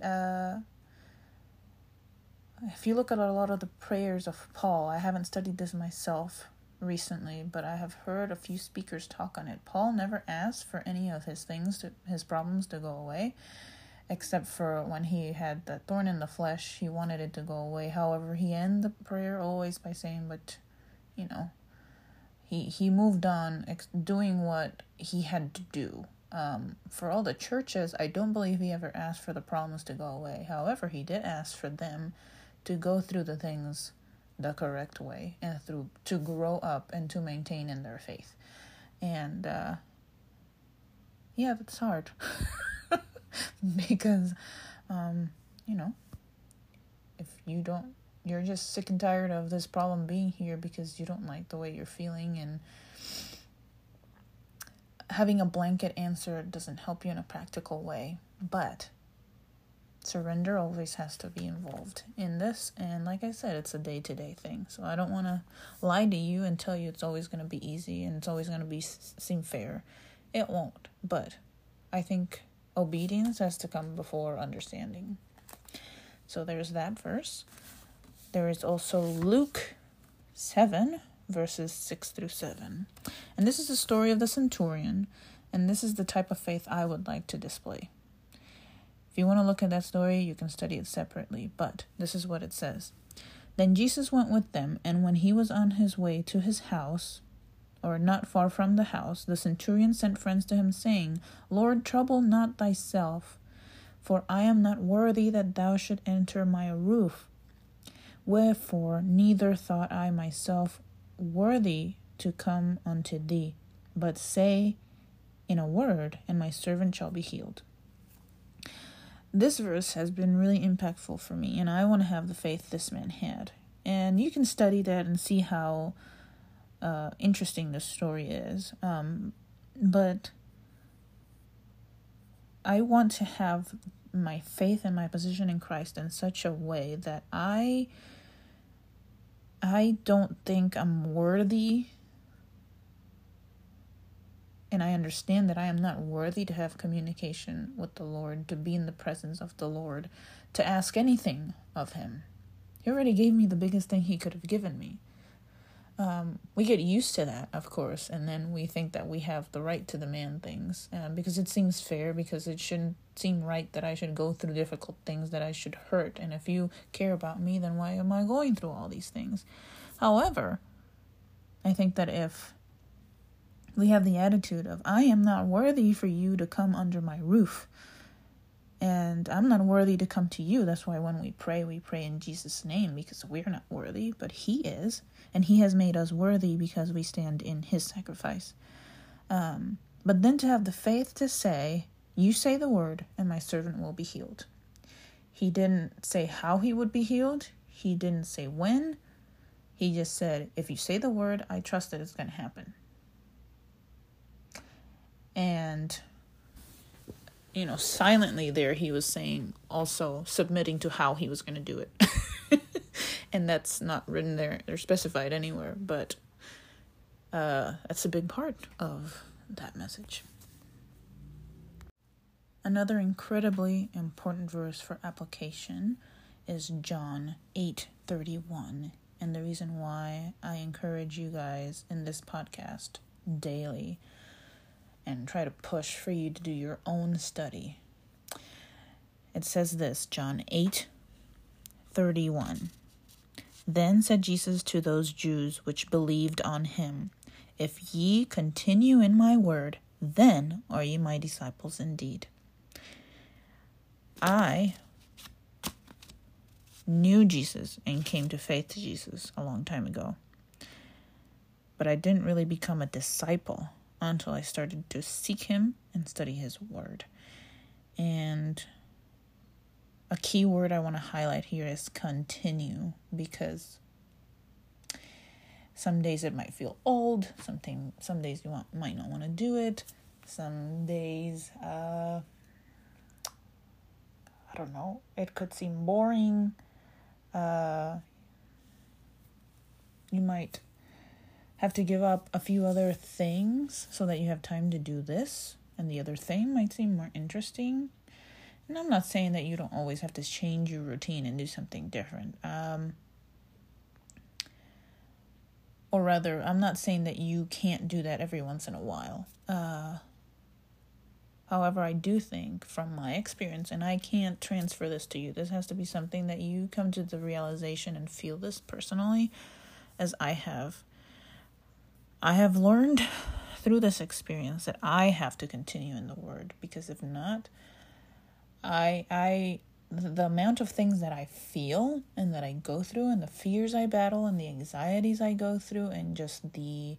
Uh, if you look at a lot of the prayers of Paul, I haven't studied this myself recently, but I have heard a few speakers talk on it. Paul never asked for any of his things to his problems to go away except for when he had the thorn in the flesh, he wanted it to go away. However, he ended the prayer always by saying, "But, you know, he he moved on, ex- doing what he had to do, Um, for all the churches, I don't believe he ever asked for the problems to go away. However, he did ask for them to go through the things the correct way and through to grow up and to maintain in their faith. And uh, yeah, it's hard because um, you know if you don't you're just sick and tired of this problem being here because you don't like the way you're feeling and having a blanket answer doesn't help you in a practical way but surrender always has to be involved in this. And like i said it's a day-to-day thing. So i don't want to lie to you and tell you it's always going to be easy and it's always going to be seem fair. It won't. But i think obedience has to come before understanding. So there's that verse. There is also luke 7 verses 6 through 7 and this is the story of the centurion and this is the type of faith i would like to display if you want to look at that story, you can study it separately, but this is what it says. Then Jesus went with them, and when he was on his way to his house, or not far from the house, the centurion sent friends to him, saying, Lord, trouble not thyself, for I am not worthy that thou should enter my roof. Wherefore, neither thought I myself worthy to come unto thee, but say in a word, and my servant shall be healed this verse has been really impactful for me, and I want to have the faith this man had. And you can study that and see how uh, interesting this story is. Um, but I want to have my faith and my position in Christ in such a way that I I don't think I'm worthy and I understand that I am not worthy to have communication with the Lord, to be in the presence of the Lord, to ask anything of Him. He already gave me the biggest thing He could have given me. Um, we get used to that, of course, and then we think that we have the right to demand things um, because it seems fair, because it shouldn't seem right that I should go through difficult things, that I should hurt. And if you care about me, then why am I going through all these things? However, I think that if we have the attitude of, I am not worthy for you to come under my roof. And I'm not worthy to come to you. That's why when we pray, we pray in Jesus' name because we're not worthy, but He is. And He has made us worthy because we stand in His sacrifice. Um, but then to have the faith to say, You say the word, and my servant will be healed. He didn't say how he would be healed, he didn't say when. He just said, If you say the word, I trust that it's going to happen and you know silently there he was saying also submitting to how he was going to do it. And that's not written there or specified anywhere but uh, that's a big part of that message. Another incredibly important verse for application is john 8:31 and the reason why i encourage you guys in this podcast daily and try to push for you to do your own study. It says this, John 8 31. Then said Jesus to those Jews which believed on him, If ye continue in my word, then are ye my disciples indeed. I knew Jesus and came to faith to Jesus a long time ago. But I didn't really become a disciple until I started to seek Him and study His Word. And a key word I want to highlight here is continue because some days it might feel old, something some days you want, might not want to do it. Some days uh I don't know, it could seem boring. Uh you might have to give up a few other things so that you have time to do this, and the other thing might seem more interesting. And I'm not saying that you don't always have to change your routine and do something different. Um, or rather, I'm not saying that you can't do that every once in a while. Uh, however, I do think from my experience, and I can't transfer this to you, this has to be something that you come to the realization and feel this personally, as I have I have learned through this experience that I have to continue in the word because if not, I I the amount of things that I feel and that I go through and the fears I battle and the anxieties I go through and just the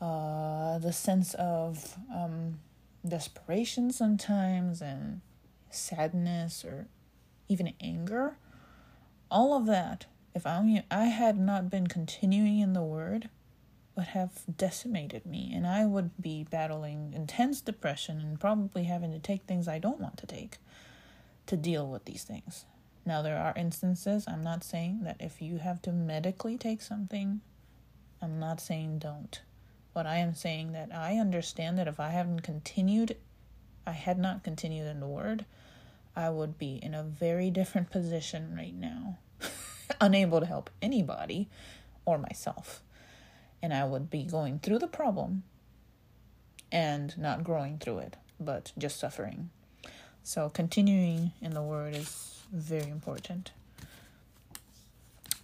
uh the sense of um desperation sometimes and sadness or even anger all of that if I I had not been continuing in the word would have decimated me and I would be battling intense depression and probably having to take things I don't want to take to deal with these things. Now, there are instances, I'm not saying that if you have to medically take something, I'm not saying don't. What I am saying that I understand that if I hadn't continued, I had not continued in the word, I would be in a very different position right now, unable to help anybody or myself. And I would be going through the problem and not growing through it, but just suffering so, continuing in the word is very important.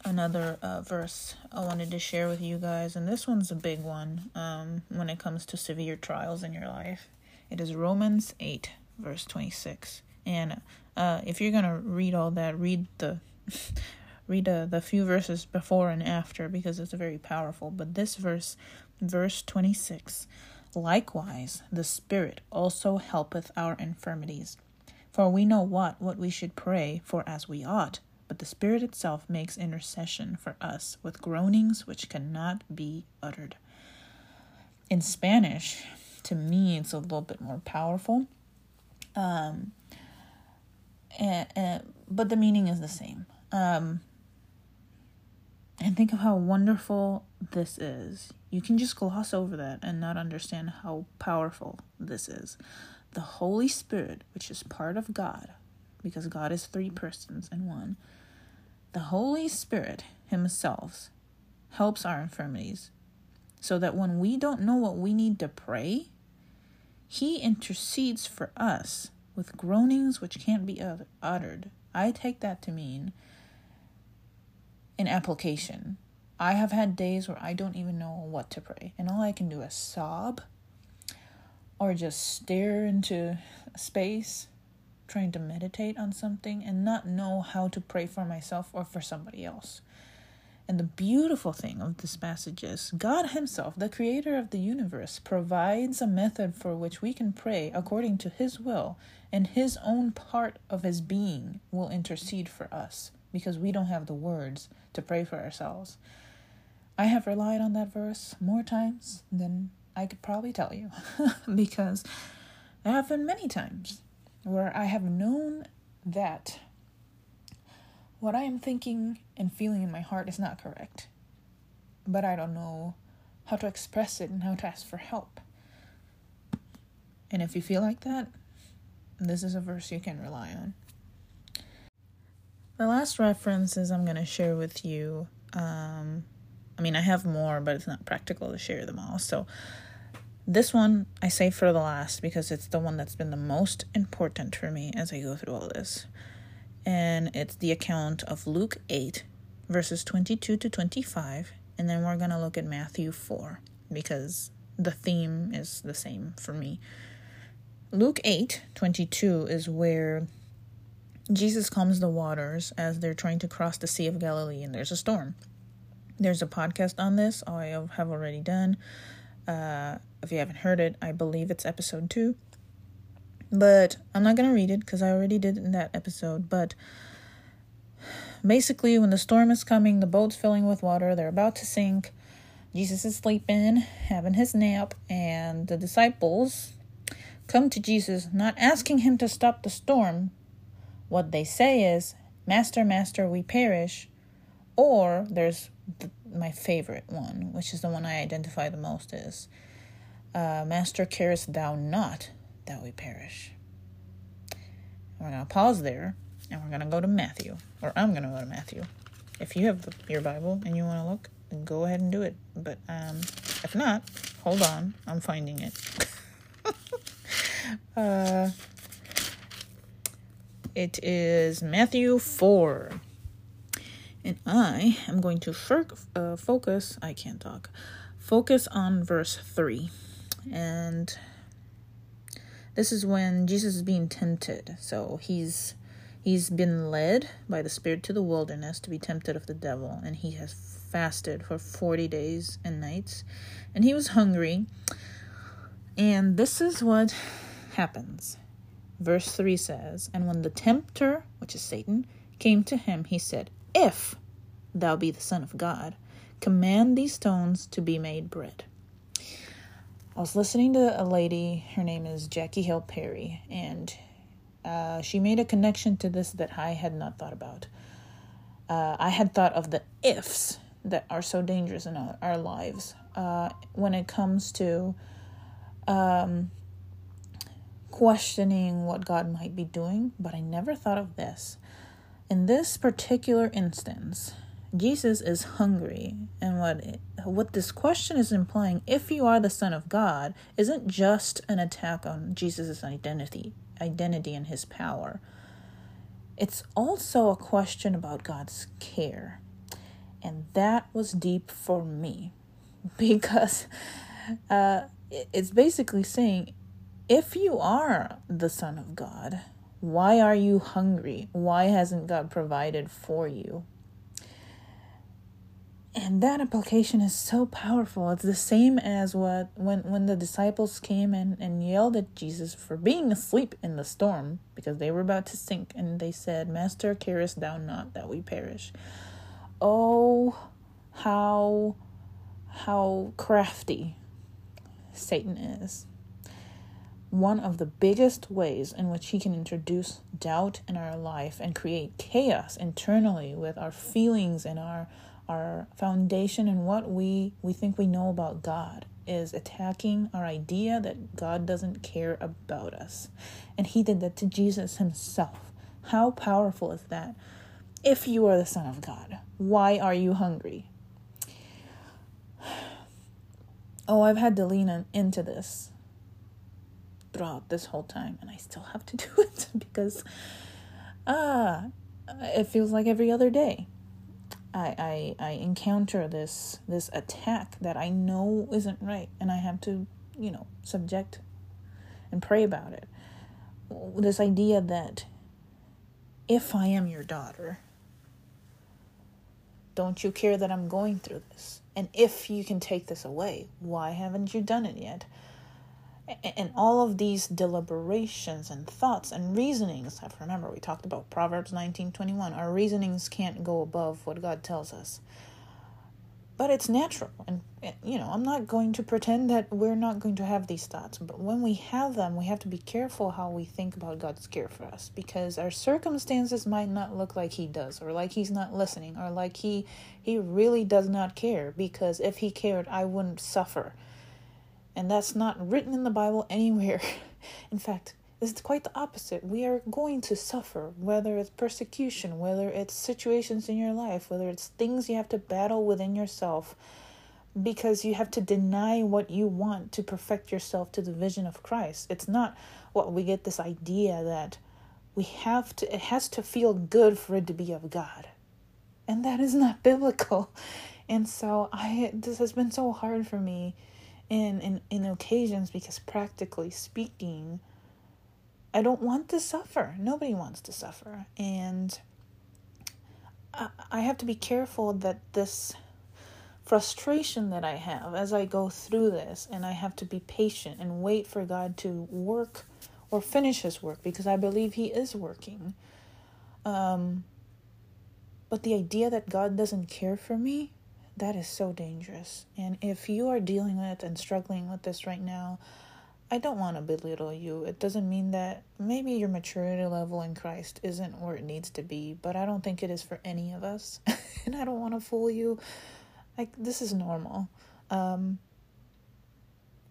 Another uh, verse I wanted to share with you guys, and this one's a big one um, when it comes to severe trials in your life. It is Romans 8, verse 26. And uh, if you're going to read all that, read the. read uh, the few verses before and after because it's very powerful. But this verse, verse 26, likewise, the Spirit also helpeth our infirmities for we know what what we should pray for as we ought, but the Spirit itself makes intercession for us with groanings which cannot be uttered. In Spanish, to me, it's a little bit more powerful. Um, and, and, but the meaning is the same. Um, and think of how wonderful this is. You can just gloss over that and not understand how powerful this is the Holy Spirit, which is part of God, because God is three persons in one, the Holy Spirit Himself helps our infirmities so that when we don't know what we need to pray, He intercedes for us with groanings which can't be uttered. I take that to mean in application. I have had days where I don't even know what to pray, and all I can do is sob or just stare into space trying to meditate on something and not know how to pray for myself or for somebody else. And the beautiful thing of this passage is God Himself, the creator of the universe, provides a method for which we can pray according to His will, and His own part of His being will intercede for us because we don't have the words to pray for ourselves. I have relied on that verse more times than I could probably tell you because there have been many times where I have known that what I am thinking and feeling in my heart is not correct, but I don't know how to express it and how to ask for help. And if you feel like that, this is a verse you can rely on. The last references I'm going to share with you. Um, I mean, I have more, but it's not practical to share them all. So this one I save for the last because it's the one that's been the most important for me as I go through all this. And it's the account of Luke 8, verses 22 to 25. And then we're going to look at Matthew 4 because the theme is the same for me. Luke 8, 22 is where Jesus calms the waters as they're trying to cross the Sea of Galilee and there's a storm. There's a podcast on this I have already done. Uh, if you haven't heard it, I believe it's episode two. But I'm not going to read it because I already did it in that episode. But basically, when the storm is coming, the boat's filling with water, they're about to sink. Jesus is sleeping, having his nap, and the disciples come to Jesus, not asking him to stop the storm. What they say is, Master, Master, we perish. Or there's the, my favorite one, which is the one I identify the most, is uh, Master, carest thou not that we perish? We're going to pause there and we're going to go to Matthew, or I'm going to go to Matthew. If you have the, your Bible and you want to look, go ahead and do it. But um, if not, hold on, I'm finding it. uh, it is Matthew 4. And I am going to uh, focus, I can't talk, focus on verse 3 and this is when Jesus is being tempted. So he's he's been led by the Spirit to the wilderness to be tempted of the devil, and he has fasted for 40 days and nights, and he was hungry. And this is what happens. Verse 3 says, And when the tempter, which is Satan, came to him, he said, If thou be the Son of God, command these stones to be made bread. I was listening to a lady, her name is Jackie Hill Perry, and uh, she made a connection to this that I had not thought about. Uh, I had thought of the ifs that are so dangerous in our, our lives uh, when it comes to um, questioning what God might be doing, but I never thought of this. In this particular instance, Jesus is hungry, and what what this question is implying, if you are the Son of God, isn't just an attack on Jesus' identity, identity and his power. It's also a question about God's care. And that was deep for me because uh, it's basically saying if you are the Son of God, why are you hungry? Why hasn't God provided for you? and that application is so powerful it's the same as what when when the disciples came and, and yelled at jesus for being asleep in the storm because they were about to sink and they said master carest thou not that we perish oh how how crafty satan is one of the biggest ways in which he can introduce doubt in our life and create chaos internally with our feelings and our our foundation and what we we think we know about God is attacking our idea that God doesn't care about us. And he did that to Jesus himself. How powerful is that? If you are the son of God, why are you hungry? Oh, I've had to lean into this throughout this whole time and I still have to do it because ah uh, it feels like every other day I, I I encounter this this attack that I know isn't right and I have to, you know, subject and pray about it. This idea that if I am your daughter, don't you care that I'm going through this? And if you can take this away, why haven't you done it yet? And all of these deliberations and thoughts and reasonings have remember we talked about proverbs 19:21 our reasonings can't go above what god tells us. But it's natural and you know i'm not going to pretend that we're not going to have these thoughts but when we have them we have to be careful how we think about god's care for us because our circumstances might not look like he does or like he's not listening or like he he really does not care because if he cared i wouldn't suffer and that's not written in the Bible anywhere. in fact, it's quite the opposite. We are going to suffer, whether it's persecution, whether it's situations in your life, whether it's things you have to battle within yourself, because you have to deny what you want to perfect yourself to the vision of Christ. It's not what we get this idea that we have to, it has to feel good for it to be of God. And that is not biblical. And so I, this has been so hard for me in, in, in occasions because practically speaking, I don't want to suffer. Nobody wants to suffer. And I, I have to be careful that this frustration that I have as I go through this, and I have to be patient and wait for God to work or finish His work because I believe He is working. Um, but the idea that God doesn't care for me that is so dangerous. And if you are dealing with and struggling with this right now, I don't want to belittle you. It doesn't mean that maybe your maturity level in Christ isn't where it needs to be, but I don't think it is for any of us. and I don't want to fool you. Like this is normal. Um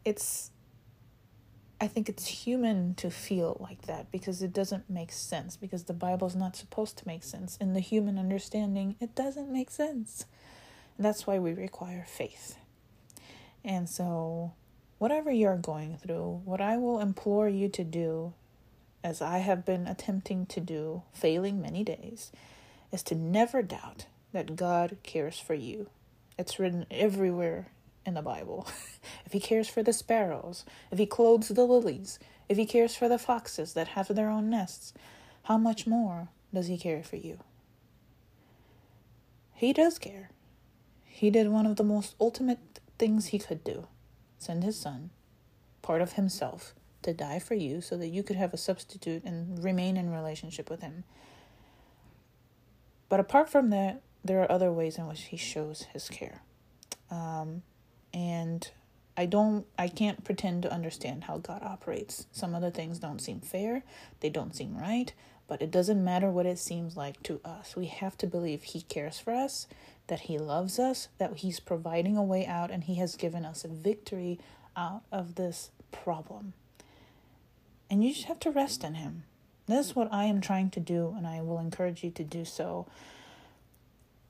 it's I think it's human to feel like that because it doesn't make sense because the Bible's not supposed to make sense. In the human understanding, it doesn't make sense. That's why we require faith. And so, whatever you're going through, what I will implore you to do, as I have been attempting to do, failing many days, is to never doubt that God cares for you. It's written everywhere in the Bible, if he cares for the sparrows, if he clothes the lilies, if he cares for the foxes that have their own nests, how much more does he care for you? He does care. He did one of the most ultimate things he could do send his son, part of himself, to die for you so that you could have a substitute and remain in relationship with him. But apart from that, there are other ways in which he shows his care. Um, and I don't I can't pretend to understand how God operates. Some of the things don't seem fair, they don't seem right, but it doesn't matter what it seems like to us. We have to believe he cares for us, that he loves us, that he's providing a way out and he has given us a victory out of this problem. And you just have to rest in him. This is what I am trying to do and I will encourage you to do so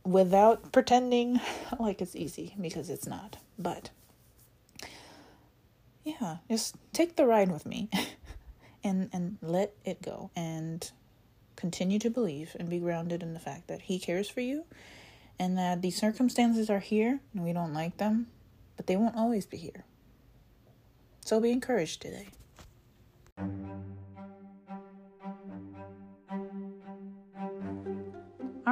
without pretending like it's easy because it's not. But yeah, just take the ride with me and and let it go and continue to believe and be grounded in the fact that he cares for you and that these circumstances are here and we don't like them, but they won't always be here. So be encouraged today.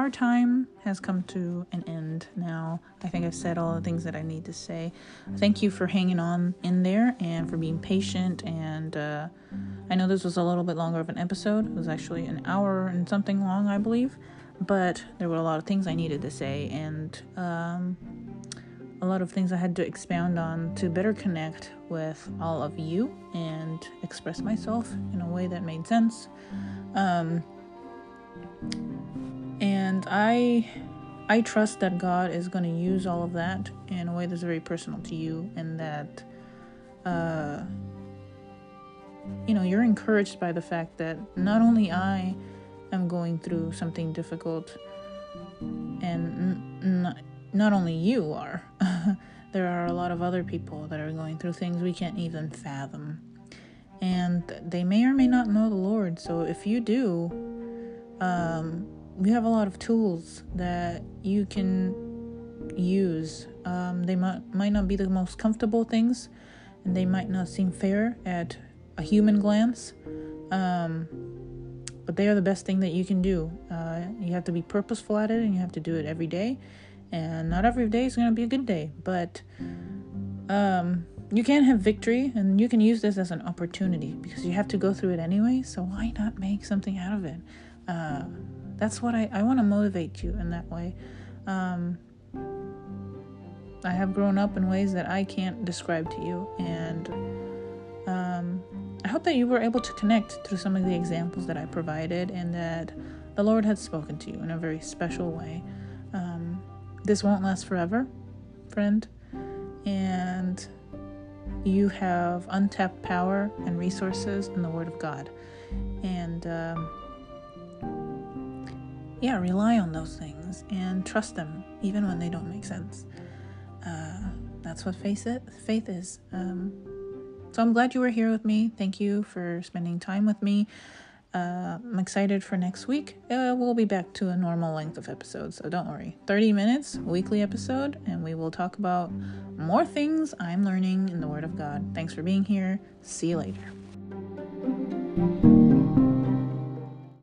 our time has come to an end now. I think I've said all the things that I need to say. Thank you for hanging on in there and for being patient. And uh, I know this was a little bit longer of an episode. It was actually an hour and something long, I believe. But there were a lot of things I needed to say and um, a lot of things I had to expound on to better connect with all of you and express myself in a way that made sense. Um, and I I trust that God is going to use all of that in a way that's very personal to you and that uh you know, you're encouraged by the fact that not only I am going through something difficult and n- not only you are. there are a lot of other people that are going through things we can't even fathom. And they may or may not know the Lord. So if you do, um, we have a lot of tools that you can use. Um, they might might not be the most comfortable things, and they might not seem fair at a human glance. Um, but they are the best thing that you can do. Uh, you have to be purposeful at it, and you have to do it every day. And not every day is going to be a good day, but um, you can have victory, and you can use this as an opportunity because you have to go through it anyway. So why not make something out of it? Uh, that's what I, I want to motivate you in that way. Um, I have grown up in ways that I can't describe to you, and um, I hope that you were able to connect through some of the examples that I provided, and that the Lord had spoken to you in a very special way. Um, this won't last forever, friend, and you have untapped power and resources in the Word of God, and um, yeah, rely on those things and trust them even when they don't make sense. Uh, that's what faith is. Faith is. Um, so I'm glad you were here with me. Thank you for spending time with me. Uh, I'm excited for next week. Uh, we'll be back to a normal length of episodes, so don't worry. 30 minutes, weekly episode, and we will talk about more things I'm learning in the Word of God. Thanks for being here. See you later.